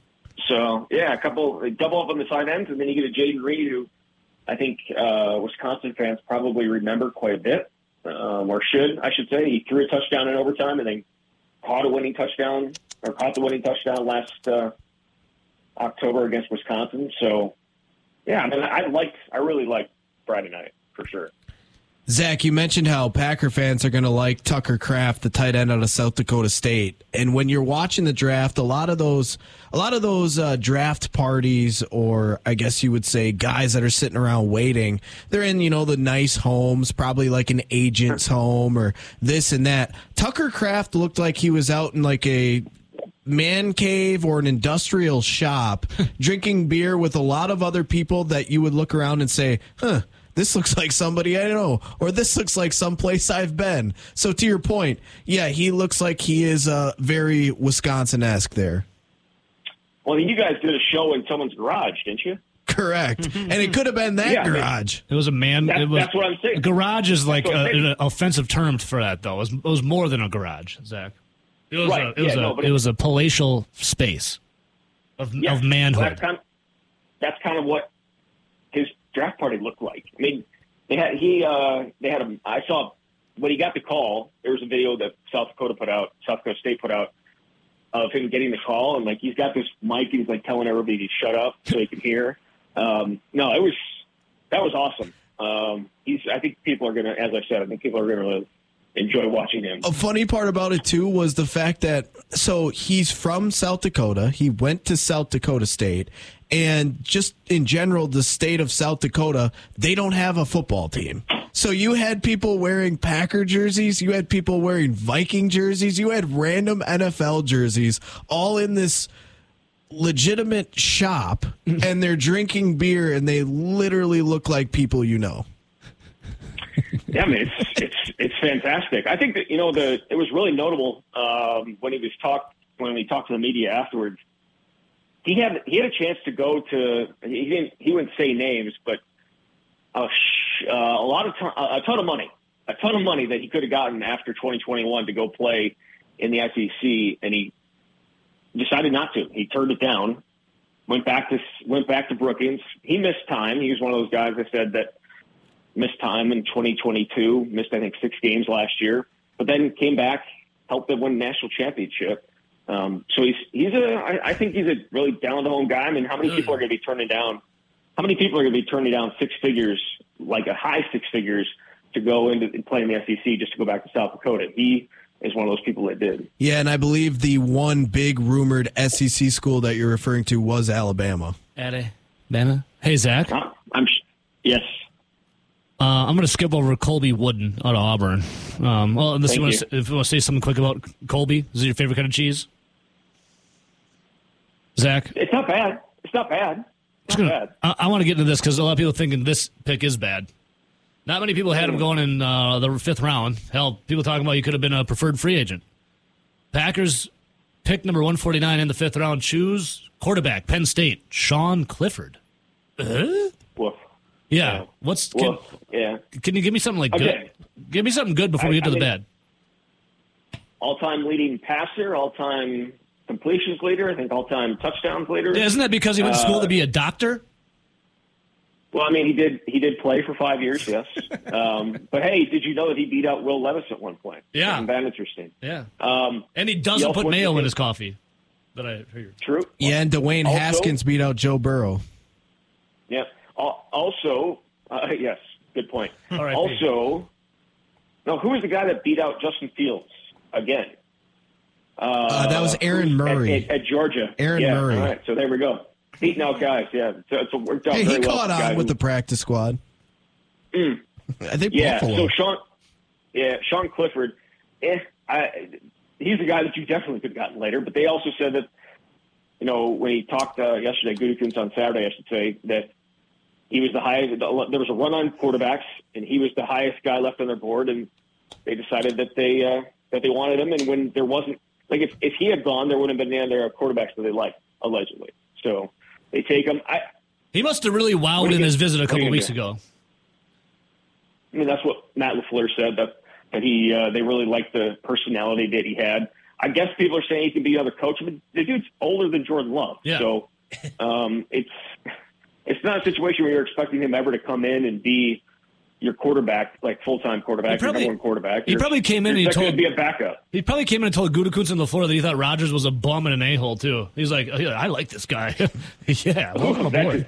So yeah, a couple double up on the side ends, and then you get a Jayden Reed, who I think uh, Wisconsin fans probably remember quite a bit, um, or should I should say. He threw a touchdown in overtime, and then caught a winning touchdown, or caught the winning touchdown last uh, October against Wisconsin. So yeah, I mean, I liked, I really liked Friday night for sure. Zach, you mentioned how Packer fans are going to like Tucker Kraft, the tight end out of South Dakota State. And when you're watching the draft, a lot of those, a lot of those uh, draft parties, or I guess you would say guys that are sitting around waiting, they're in, you know, the nice homes, probably like an agent's home or this and that. Tucker Kraft looked like he was out in like a man cave or an industrial shop drinking beer with a lot of other people that you would look around and say, huh, this looks like somebody I know, or this looks like someplace I've been. So to your point, yeah, he looks like he is uh, very Wisconsin esque there. Well, you guys did a show in someone's garage, didn't you? Correct. and it could have been that Yeah, I mean- garage. It was a man. That's- it was, that's what I'm saying. A garage is like That's what a, an offensive term for that, though. It was, it was more than a garage, Zach. It was Right, a, it was yeah, a, no, but it it- was a palatial space of, Yeah, of Well, manhood. that's kind of, that's kind of what his draft party looked like. I mean, they had he uh, they had a. I saw when he got the call. There was a video that South Dakota put out, South Dakota State put out of him getting the call, and like he's got this mic, and he's like telling everybody to shut up so he can hear. Um, no, it was that was awesome. Um, he's. I think people are gonna, as I said, I think people are gonna enjoy watching him. A funny part about it too was the fact that so he's from South Dakota. He went to South Dakota State, and just in general, the state of South Dakota, they don't have a football team. So you had people wearing Packer jerseys, you had people wearing Viking jerseys, you had random NFL jerseys, all in this legitimate shop, and they're drinking beer, and they literally look like people you know. yeah, I mean it's it's it's fantastic. I think that you know the it was really notable um, when he was talked when he talked to the media afterwards. He had he had a chance to go to he didn't he wouldn't say names, but a, sh- uh, a lot of ton, a ton of money, a ton of money that he could have gotten after 2021 to go play in the SEC, and he decided not to. He turned it down. Went back to went back to Brookings. He missed time. He was one of those guys that said that missed time in 2022. Missed I think six games last year, but then came back, helped them win national championship. Um, so he's he's a I, I think he's a really down the home guy. I mean, how many people are going to be turning down? How many people are going to be turning down six figures, like a high six figures, to go into and play in the SEC just to go back to South Dakota? He is one of those people that did. Yeah, and I believe the one big rumored SEC school that you're referring to was Alabama. Alabama. Hey, Zach. Uh, I'm yes. Uh, I'm going to skip over Colby Wooden out of Auburn. Um, well, unless Thank you want, to, if you want to say something quick about Colby, is it your favorite kind of cheese? Zach, It's not bad. It's not bad. It's not bad. I, I want to get into this because a lot of people thinking this pick is bad. Not many people had him going in uh, the fifth round. Hell, people talking about you could have been a preferred free agent. Packers pick number 149 in the fifth round. Choose quarterback, Penn State, Sean Clifford. Uh? Woof. Yeah. What's can, Woof. Yeah. can you give me something like Okay. good? Give me something good before I- we get to I the mean- bad. All-time leading passer, all-time completions leader. I think all-time touchdowns leader. Yeah, isn't that because he went to school Uh, to be a doctor? Well, I mean, he did. He did play for five years, yes. um, but hey, did you know that he beat out Will Levis at one point? Yeah. Isn't that interesting? Yeah. Um, And he he doesn't also put went mayo in his coffee. That I heard. True. Yeah, and Dwayne Also- Haskins beat out Joe Burrow. Yeah. Al- Also, uh, yes, good point. All right, also, now who was the guy that beat out Justin Fields again? Uh, Uh, that was Aaron Murray. at, at, at Georgia. Aaron yeah, Murray. All right, so there we go. Beating out guys. Yeah, so it's worked out Hey, he well. caught guy on with who- the practice squad. Mm. I think Yeah, Buffalo. so Sean, yeah, Sean Clifford, eh, I, he's a guy that you definitely could have gotten later. But they also said that, you know, when he talked uh, yesterday, Gutekunst on Saturday, I should say that he was the highest. There was a run on quarterbacks, and he was the highest guy left on their board, and they decided that they uh, that they wanted him. And when there wasn't, like, if if he had gone, there wouldn't have been any other quarterbacks that they liked allegedly. So they take him. I, He must have really wowed in his visit a what are you couple weeks do? ago. I mean, that's what Matt LaFleur said that that he uh, they really liked the personality that he had. I guess people are saying he can be another coach, but the dude's older than Jordan Love, Yeah. so um, it's it's not a situation where you're expecting him ever to come in and be your quarterback, like full time quarterback, He probably- your number one quarterback. he probably came in and he told- him to be a backup. He probably came in and told Gutekunst on the floor that he thought Rodgers was a bum and an a hole too. He's like, oh, yeah, I like this guy. yeah, welcome aboard.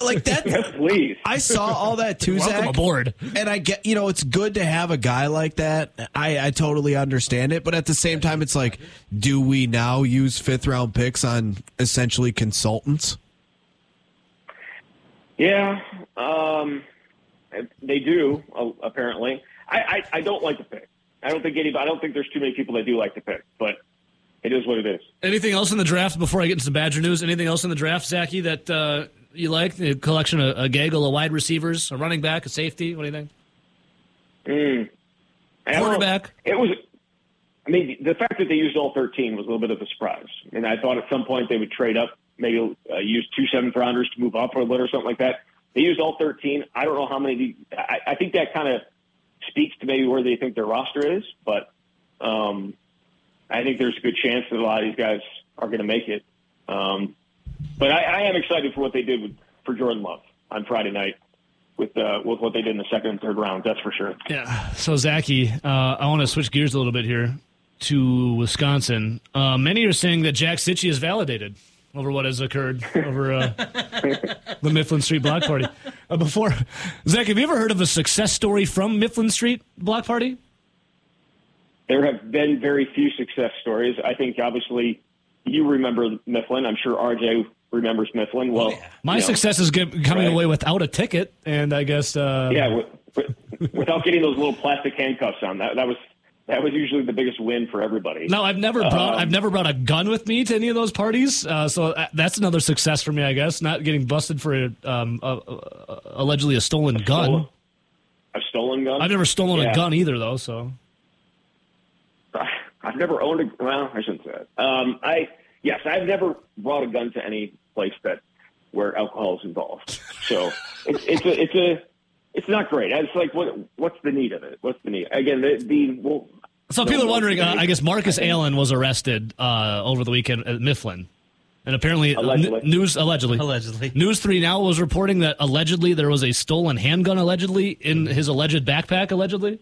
like that. Please, I saw all that too, Welcome Zach. aboard. And I get, you know, it's good to have a guy like that. I, I totally understand it, but at the same time, it's like, do we now use fifth round picks on essentially consultants? Yeah, um, they do uh, apparently. I, I, I don't like the pick. I don't think any. I don't think there's too many people that do like the pick, but it is what it is. Anything else in the draft before I get into some Badger news? Anything else in the draft, Zachy, that uh, you like? The collection, a, a gaggle of wide receivers, a running back, a safety. What do you think? Mm. I don't know. Quarterback. It was. I mean, the fact that they used all 13 was a little bit of a surprise. And I thought at some point they would trade up, maybe uh, use two seventh rounders to move up a little or something like that. They used all 13. I don't know how many. I, I think that kind of speaks to maybe where they think their roster is, but um, I think there's a good chance that a lot of these guys are going to make it. Um, but I, I am excited for what they did with, for Jordan Love on Friday night with uh, with what they did in the second and third round. That's for sure. Yeah. So, Zachy, uh, I want to switch gears a little bit here to Wisconsin. Uh, many are saying that Jack Cichy is validated over what has occurred over uh, the Mifflin Street Block Party. Uh, before, Zach, have you ever heard of a success story from Mifflin Street Block Party? There have been very few success stories. I think obviously you remember Mifflin. I'm sure RJ remembers Mifflin. Well, My you know, success is coming right. away without a ticket, and I guess uh, yeah, with, with, without getting those little plastic handcuffs on. That that was that was usually the biggest win for everybody. No, I've never brought Um, I've never brought a gun with me to any of those parties, uh, so uh, that's another success for me, I guess. Not getting busted for um, uh, uh, allegedly a stolen gun. Stolen- a stolen stolen gun. I've never stolen Yeah. a gun either, though. So I've never owned a. Well, I shouldn't say that. Um, I yes, I've never brought a gun to any place that where alcohol is involved. So it's it's a it's a it's not great. It's like what what's the need of it? What's the need? Again, the the well. So no, people are wondering. Uh. I guess Marcus Allen was arrested uh, over the weekend at Mifflin, and apparently uh, Allegedly. n- news allegedly Allegedly. News Three now was reporting that allegedly there was a stolen handgun allegedly in his alleged backpack. Allegedly,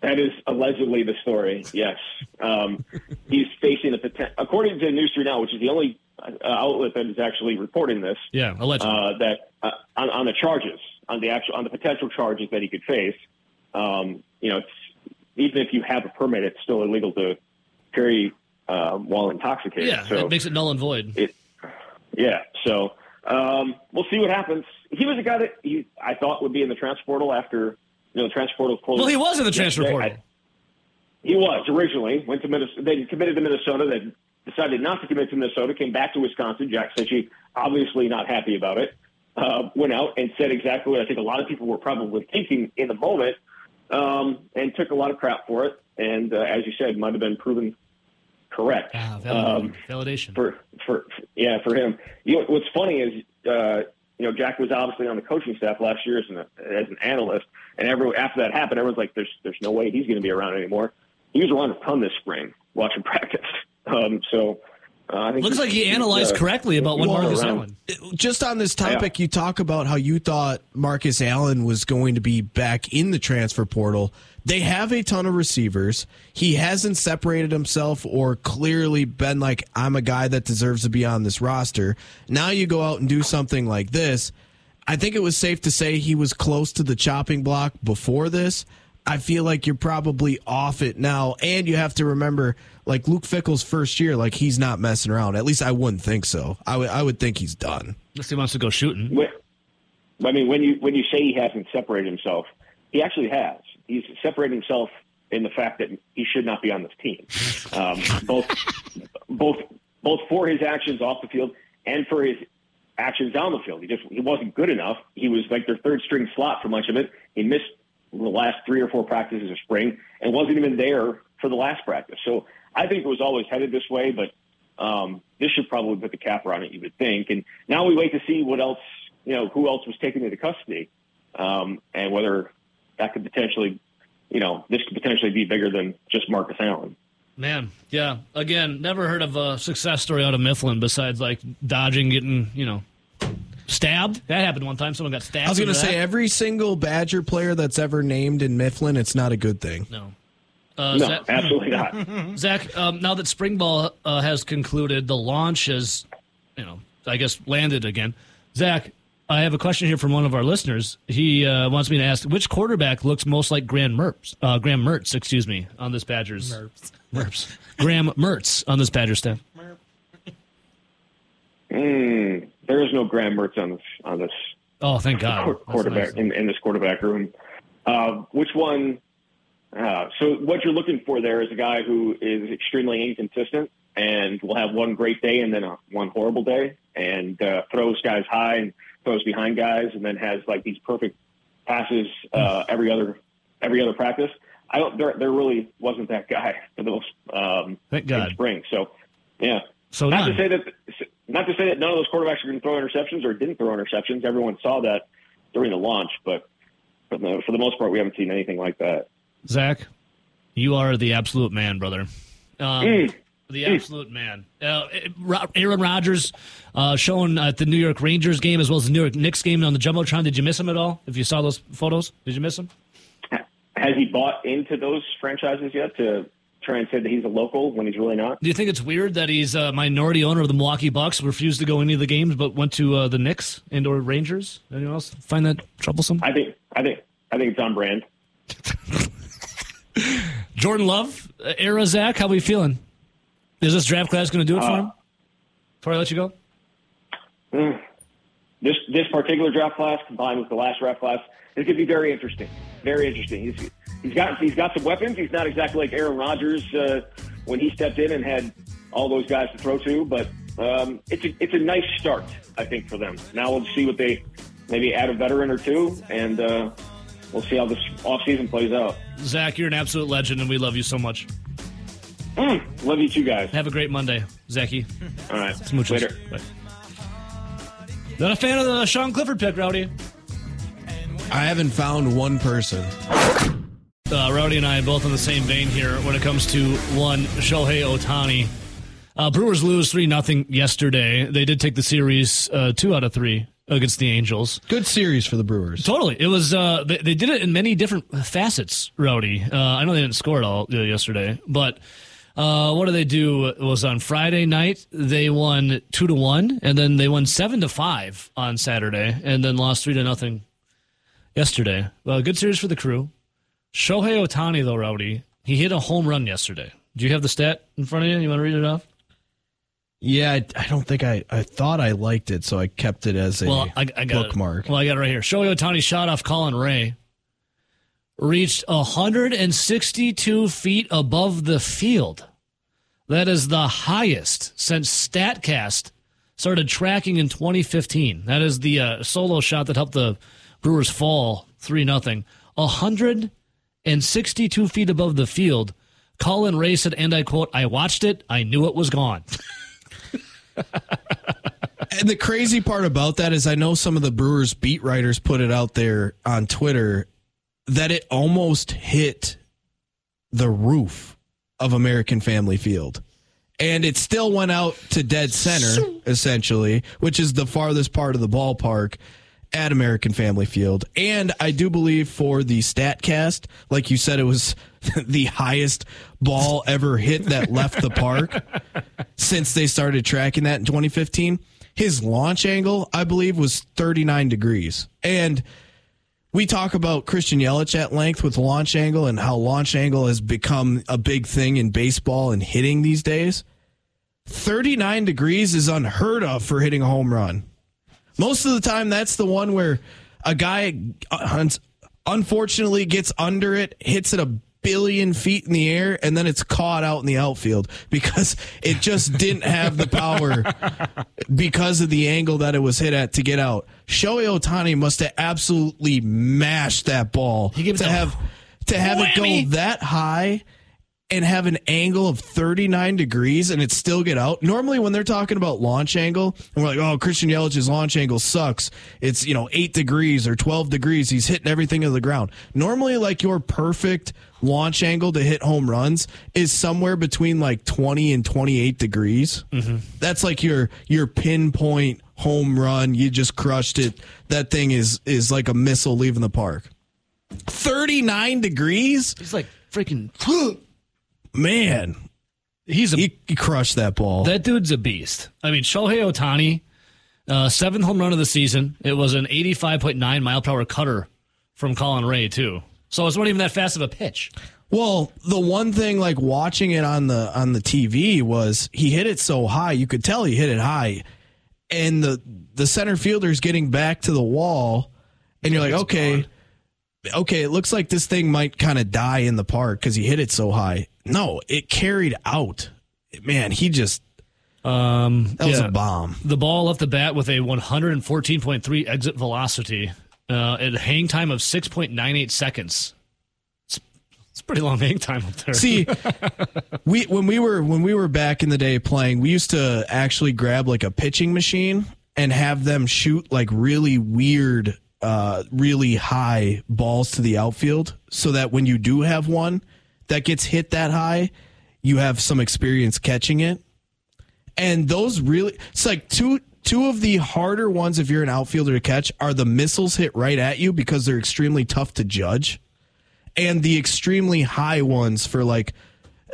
That is allegedly the story. Yes, um, he's facing a potential. According to News Three Now, which is the only uh, outlet that is actually reporting this, yeah, allegedly. uh, that uh, on, on the charges, on the actual, on the potential charges that he could face. Um, you know, it's, even if you have a permit, it's still illegal to carry uh, while intoxicated. yeah, so it makes it null and void. it, yeah. So um, we'll see what happens. He was a guy that he, I thought would be in the transfer portal after you know the transfer portal closed. well, he was in the transfer yesterday. portal. I- he was originally went to Minnesota. They committed to Minnesota. They decided not to commit to Minnesota. Came back to Wisconsin. Jack Cichy, obviously not happy about it. Uh, went out and said exactly what I think a lot of people were probably thinking in the moment, um, and took a lot of crap for it. And uh, as you said, might have been proven correct. Ah, valid- Um, validation. for for yeah for him. You know what's funny is uh, you know Jack was obviously on the coaching staff last year as an as an analyst, and every after that happened, everyone's like, "There's there's no way he's going to be around anymore." He was around a ton this spring watching practice. Um, so uh, I think Looks like he analyzed uh, correctly about what he's Marcus around. Allen. Just on this topic, you talk about how you thought Marcus Allen was going to be back in the transfer portal. They have a ton of receivers. He hasn't separated himself or clearly been like, I'm a guy that deserves to be on this roster. Now you go out and do something like this. I think it was safe to say he was close to the chopping block before this. I feel like you're probably off it now. And you have to remember, like Luke Fickell's first year, like he's not messing around. At least I wouldn't think so. I would I would think he's done. Unless he wants to go shooting. When- I mean, when you when you say he hasn't separated himself, he actually has. He's separated himself in the fact that he should not be on this team, um, both both both for his actions off the field and for his actions on the field. He just he wasn't good enough. He was like their third string slot for much of it. He missed the last three or four practices of spring and wasn't even there for the last practice. So I think it was always headed this way, but um, this should probably put the capper on it, you would think. And now we wait to see what else, you know, who else was taken into custody, um, and whether that could potentially, you know, this could potentially be bigger than just Marcus Allen. Man, yeah. Again, never heard of a success story out of Mifflin besides like dodging, getting you know, stabbed. That happened one time. Someone got stabbed. I was going to say that? every single Badger player that's ever named in Mifflin, it's not a good thing. no. Uh, no, Zach, absolutely not. Zach um, now that spring ball uh, has concluded, the launch has, you know, I guess landed again. Zach, I have a question here from one of our listeners. He uh, wants me to ask which quarterback looks most like Graham Mertz, uh, Graham Mertz, excuse me, on this Badgers. Mertz. Mertz. Graham Mertz on this Badger staff. Mm, there is no Graham Mertz on this on this Oh, thank God. quarterback nice. in, in this quarterback room. Uh, which one? Uh, so what you're looking for there is a guy who is extremely inconsistent and will have one great day and then a, one horrible day, and uh, throws guys high and throws behind guys, and then has like these perfect passes uh, every other every other practice. I don't. There, there really wasn't that guy for the most um, Thank God. spring. So yeah. So not none. to say that not to say that none of those quarterbacks are going to throw interceptions or didn't throw interceptions. Everyone saw that during the launch, but for the, for the most part, we haven't seen anything like that. Zach, you are the absolute man, brother. Um, Mm. The absolute man. Uh, Aaron Rodgers uh, shown at the New York Rangers game as well as the New York Knicks game on the Jumbotron. Did you miss him at all? If you saw those photos, did you miss him? Has he bought into those franchises yet to try and say that he's a local when he's really not? Do you think it's weird that he's a minority owner of the Milwaukee Bucks, refused to go any of the games, but went to uh, the Knicks and or Rangers? Anyone else find that troublesome? I think I think I think it's on brand. Jordan Love, uh, era Zach, how are we feeling? Is this draft class going to do it for Uh, him? Before I let you go? Mm. This this particular draft class combined with the last draft class is going to be very interesting. Very interesting. He's he's got he's got some weapons. He's not exactly like Aaron Rodgers uh, when he stepped in and had all those guys to throw to, but um, it's a it's a nice start, I think, for them. Now we'll see what they maybe add a veteran or two and uh, we'll see how this offseason plays out. Zach, you're an absolute legend, and we love you so much. Mm, love you too, guys. Have a great Monday, Zachy. All right. Smooches. Later. Bye. Not a fan of the Sean Clifford pick, Rowdy. I haven't found one person. Uh, Rowdy and I are both in the same vein here when it comes to one Shohei Ohtani. Uh, Brewers lose 3 nothing yesterday. They did take the series uh, 2 out of 3 against the Angels. Good series for the Brewers. Totally. It was, uh, they, they did it in many different facets, Rowdy. Uh, I know they didn't score at all uh, yesterday, but uh, what did they do? It was on Friday night. They won two to one, and then they won seven to five on Saturday, and then lost three to nothing yesterday. Well, good series for the crew. Shohei Ohtani, though, Rowdy, he hit a home run yesterday. Do you have the stat in front of you? You want to read it off? Yeah, I, I don't think I. I thought I liked it, so I kept it as a well, I, I got bookmark. It. Well, I got it right here. Shohei Ohtani shot off Colin Rea reached 162 feet above the field. That is the highest since StatCast started tracking in 2015. That is the uh, solo shot that helped the Brewers fall 3 0. 162 feet above the field. Colin Rea said, and I quote, I watched it. I knew it was gone. and the crazy part about that is I know some of the Brewers beat writers put it out there on Twitter that it almost hit the roof of American Family Field. And it still went out to dead center, essentially, which is the farthest part of the ballpark at American Family Field. And I do believe for the StatCast, like you said, it was the highest ball ever hit that left the park since they started tracking that in 2015. His launch angle, I believe, was 39 degrees. And we talk about Christian Yelich at length with launch angle and how launch angle has become a big thing in baseball and hitting these days. 39 degrees is unheard of for hitting a home run. Most of the time, that's the one where a guy unfortunately gets under it, hits it a billion feet in the air, and then it's caught out in the outfield because it just didn't have the power because of the angle that it was hit at to get out. Shohei Ohtani must have absolutely mashed that ball to have to have it go that high and have an angle of 39 degrees and it still get out. Normally, when they're talking about launch angle, and we're like, oh, Christian Yelich's launch angle sucks. It's, you know, 8 degrees or 12 degrees. He's hitting everything to the ground. Normally, like your perfect launch angle to hit home runs is somewhere between like 20 and 28 degrees. Mm-hmm. That's like your your pinpoint home run. You just crushed it. That thing is is like a missile leaving the park. 39 degrees? It's like freaking man. He's a, he, he, crushed that ball. That dude's a beast. I mean, Shohei Ohtani, uh, seventh home run of the season. It was an 85.9 mile per hour cutter from Colin Rea too. So it's not even that fast of a pitch. Well, the one thing like watching it on the on the TV was he hit it so high, you could tell he hit it high. And the the center fielder's getting back to the wall and you're like, "Okay, gone. okay, it looks like this thing might kind of die in the park cuz he hit it so high." No, it carried out. Man, he just um, that was a bomb. The ball left the bat with a 114.3 exit velocity, uh, at a hang time of 6.98 seconds. It's, it's pretty long hang time up there. See, we when we were when we were back in the day playing, we used to actually grab like a pitching machine and have them shoot like really weird, uh, really high balls to the outfield, so that when you do have one that gets hit that high, you have some experience catching it. And those really, it's like two two of the harder ones if you're an outfielder to catch are the missiles hit right at you because they're extremely tough to judge, and the extremely high ones for like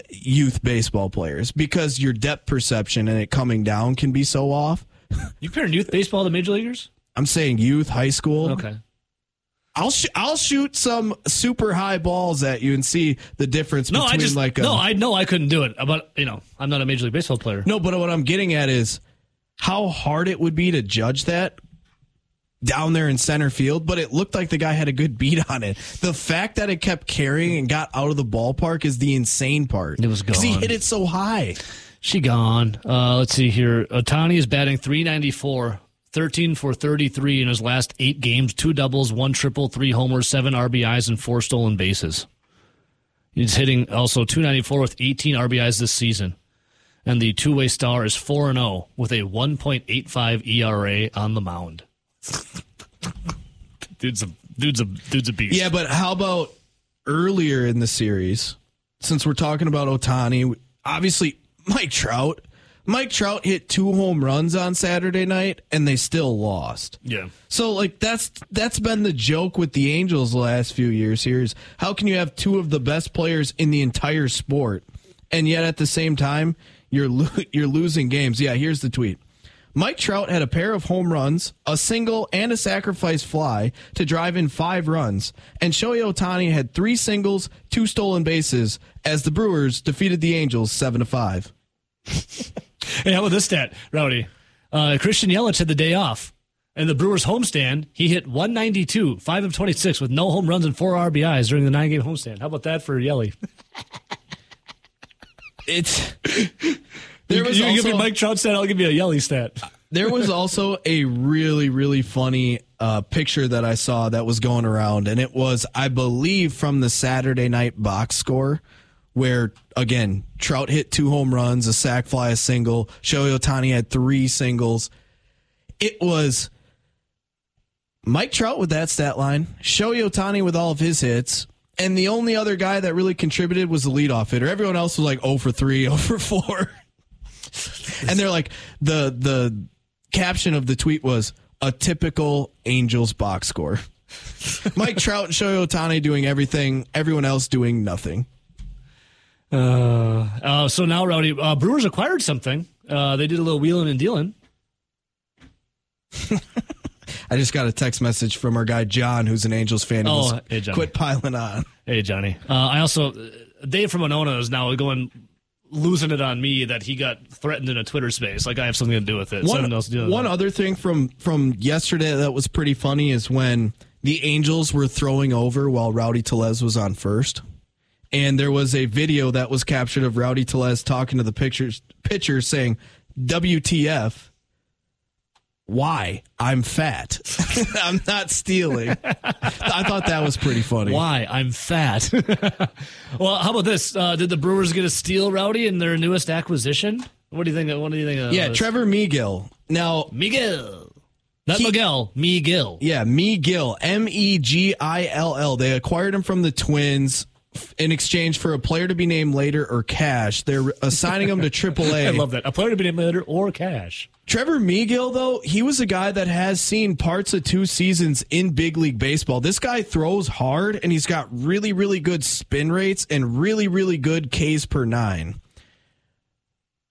youth baseball players because your depth perception and it coming down can be so off. You comparing youth baseball to major leaguers? I'm saying youth, high school. Okay. I'll sh- I'll shoot some super high balls at you and see the difference no, between I just, like a, no, I know I couldn't do it, but you know I'm not a major league baseball player. No, but what I'm getting at is how hard it would be to judge that down there in center field, but it looked like the guy had a good beat on it. The fact that it kept carrying and got out of the ballpark is the insane part. It was gone. He hit it so high. She gone. Uh, let's see here. Ohtani is batting 394, 13 for 33 in his last eight games, two doubles, one triple, three homers, seven RBIs, and four stolen bases. He's hitting also 294 with 18 RBIs this season. And the two way star is 4 0 with a 1.85 ERA on the mound. dude's, a, dude's, a, dude's a beast. Yeah, but how about earlier in the series? Since we're talking about Ohtani, obviously Mike Trout. Mike Trout hit two home runs on Saturday night and they still lost. Yeah. So like that's that's been the joke with the Angels the last few years here is how can you have two of the best players in the entire sport and yet at the same time you're lo- you're losing games. Yeah, here's the tweet. Mike Trout had a pair of home runs, a single, and a sacrifice fly to drive in five runs. And Shohei Ohtani had three singles, two stolen bases as the Brewers defeated the Angels 7 to 5. Hey, how about this stat, Rowdy? Uh, Christian Yelich had the day off. And the Brewers homestand, he hit 192, 5 of 26 with no home runs and 4 RBIs during the nine game homestand. How about that for Yelly? it's. There was you, you give me Mike Trout stat, I'll give you a Yelly stat. there was also a really, really funny uh, picture that I saw that was going around, and it was, I believe, from the Saturday night box score where again Trout hit two home runs, a sac fly, a single. Shohei Ohtani had three singles. It was Mike Trout with that stat line, Shohei Ohtani with all of his hits, and the only other guy that really contributed was the leadoff hitter. Everyone else was like 0 for 3, 0 for 4. and they're like the the caption of the tweet was a typical Angels box score. Mike Trout and Shohei Ohtani doing everything, everyone else doing nothing. Uh, uh, so now, Rowdy, uh, Brewers acquired something. Uh, they did a little wheeling and dealing. I just got a text message from our guy John, who's an Angels fan. Oh, hey, Johnny. Quit piling on. Hey, Johnny. Uh, I also, Dave from Monona is now going losing it on me that he got threatened in a Twitter space. Like I have something to do with it. One, do one other thing from from yesterday that was pretty funny is when the Angels were throwing over while Rowdy Tellez was on first and there was a video that was captured of Rowdy Tellez talking to the pictures pitcher saying, "WTF." Why? I'm fat. I'm not stealing. I thought that was pretty funny. Why? I'm fat. well, how about this? Uh, did the Brewers get a steal, Rowdy, in their newest acquisition? What do you think? What do you think? Of yeah, this? Trevor Megill. Now, Miguel. Not he, Miguel, Megill. Yeah, Miguel. M E G I L L. They acquired him from the Twins in exchange for a player to be named later or cash. They're assigning him to AAA. I love that. A player to be named later or cash. Trevor Megill, though, he was a guy that has seen parts of two seasons in big league baseball. This guy throws hard and he's got really, really good spin rates and really, really good Ks per nine.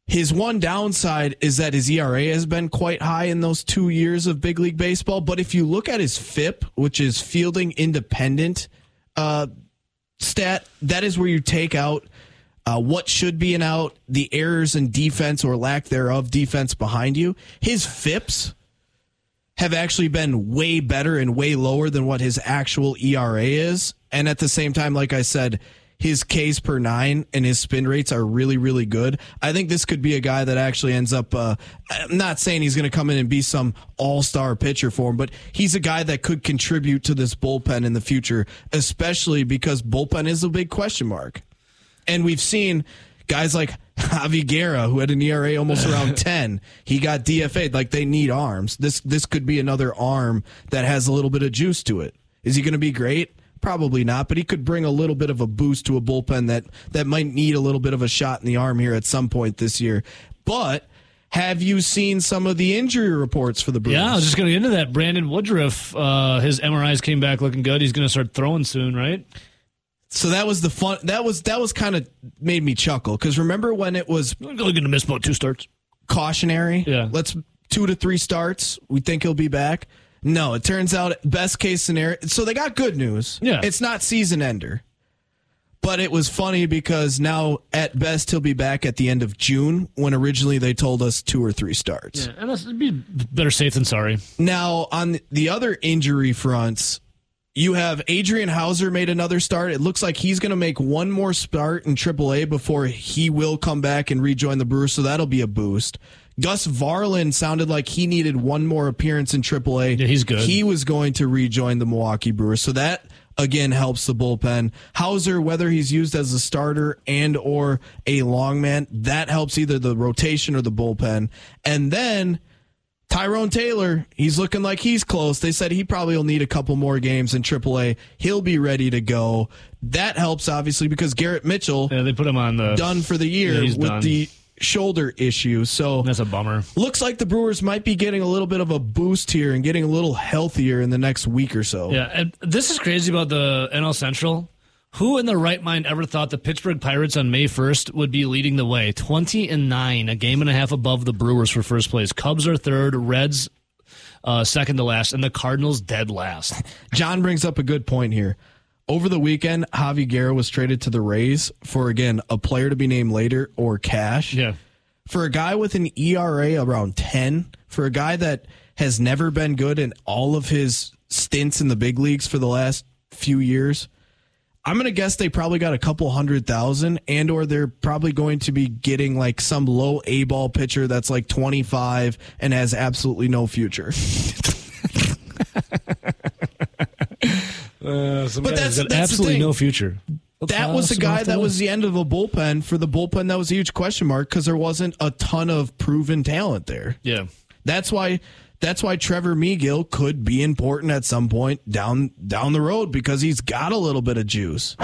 His one downside is that his ERA has been quite high in those two years of big league baseball. But if you look at his FIP, which is fielding independent, uh, stat, that is where you take out uh, what should be an out, the errors in defense or lack thereof, defense behind you. His FIPS have actually been way better and way lower than what his actual ERA is. And at the same time, like I said, his Ks per nine and his spin rates are really, really good. I think this could be a guy that actually ends up. Uh, I'm not saying he's going to come in and be some all star pitcher for him, but he's a guy that could contribute to this bullpen in the future, especially because bullpen is a big question mark. And we've seen guys like Javi Guerra, who had an ERA almost around 10, he got DFA'd. Like they need arms. This this could be another arm that has a little bit of juice to it. Is he going to be great? Probably not, but he could bring a little bit of a boost to a bullpen that that might need a little bit of a shot in the arm here at some point this year. But have you seen some of the injury reports for the Brewers? Yeah, I was just going to get into that. Brandon Woodruff, uh, his MRIs came back looking good. He's going to start throwing soon, right? So that was the fun. That was that was kind of made me chuckle because remember when it was going to miss about two starts. Cautionary. Yeah. Let's two to three starts. We think he'll be back. No, it turns out best case scenario. So they got good news. Yeah. It's not season ender. But it was funny because now at best he'll be back at the end of June when originally they told us two or three starts. Yeah, and it'd be better safe than sorry. Now on the other injury fronts, you have Adrian Houser made another start. It looks like he's going to make one more start in AAA before he will come back and rejoin the Brewers, so that'll be a boost. Gus Varland sounded like he needed one more appearance in AAA. Yeah, he's good. He was going to rejoin the Milwaukee Brewers, so that again helps the bullpen. Houser, whether he's used as a starter and or a long man, that helps either the rotation or the bullpen. And then Tyrone Taylor, he's looking like he's close. They said he probably will need a couple more games in AAA. He'll be ready to go. That helps obviously because Garrett Mitchell Yeah, they put him on the done for the year Yeah, with done. the shoulder issue. So That's a bummer. looks like the Brewers might be getting a little bit of a boost here and getting a little healthier in the next week or so. Yeah, and this is crazy about the NL Central. Who in their right mind ever thought the Pittsburgh Pirates on May 1st would be leading the way? 20 and 9, a game and a half above the Brewers for first place. Cubs are third, Reds uh, second to last, and the Cardinals dead last. John brings up a good point here. Over the weekend, Javy Guerra was traded to the Rays for again a player to be named later or cash. Yeah. For a guy with an ERA around 10, for a guy that has never been good in all of his stints in the big leagues for the last few years, I'm going to guess they probably got a couple hundred thousand and or they're probably going to be getting like some low A ball pitcher that's like 25 and has absolutely no future. Uh, some But guy's that's- got that's the absolutely thing. no future. That was the guy that was the end of the bullpen. For the bullpen, that was a huge question mark because there wasn't a ton of proven talent there. Yeah. That's why that's why Trevor Megill could be important at some point down down the road because he's got a little bit of juice.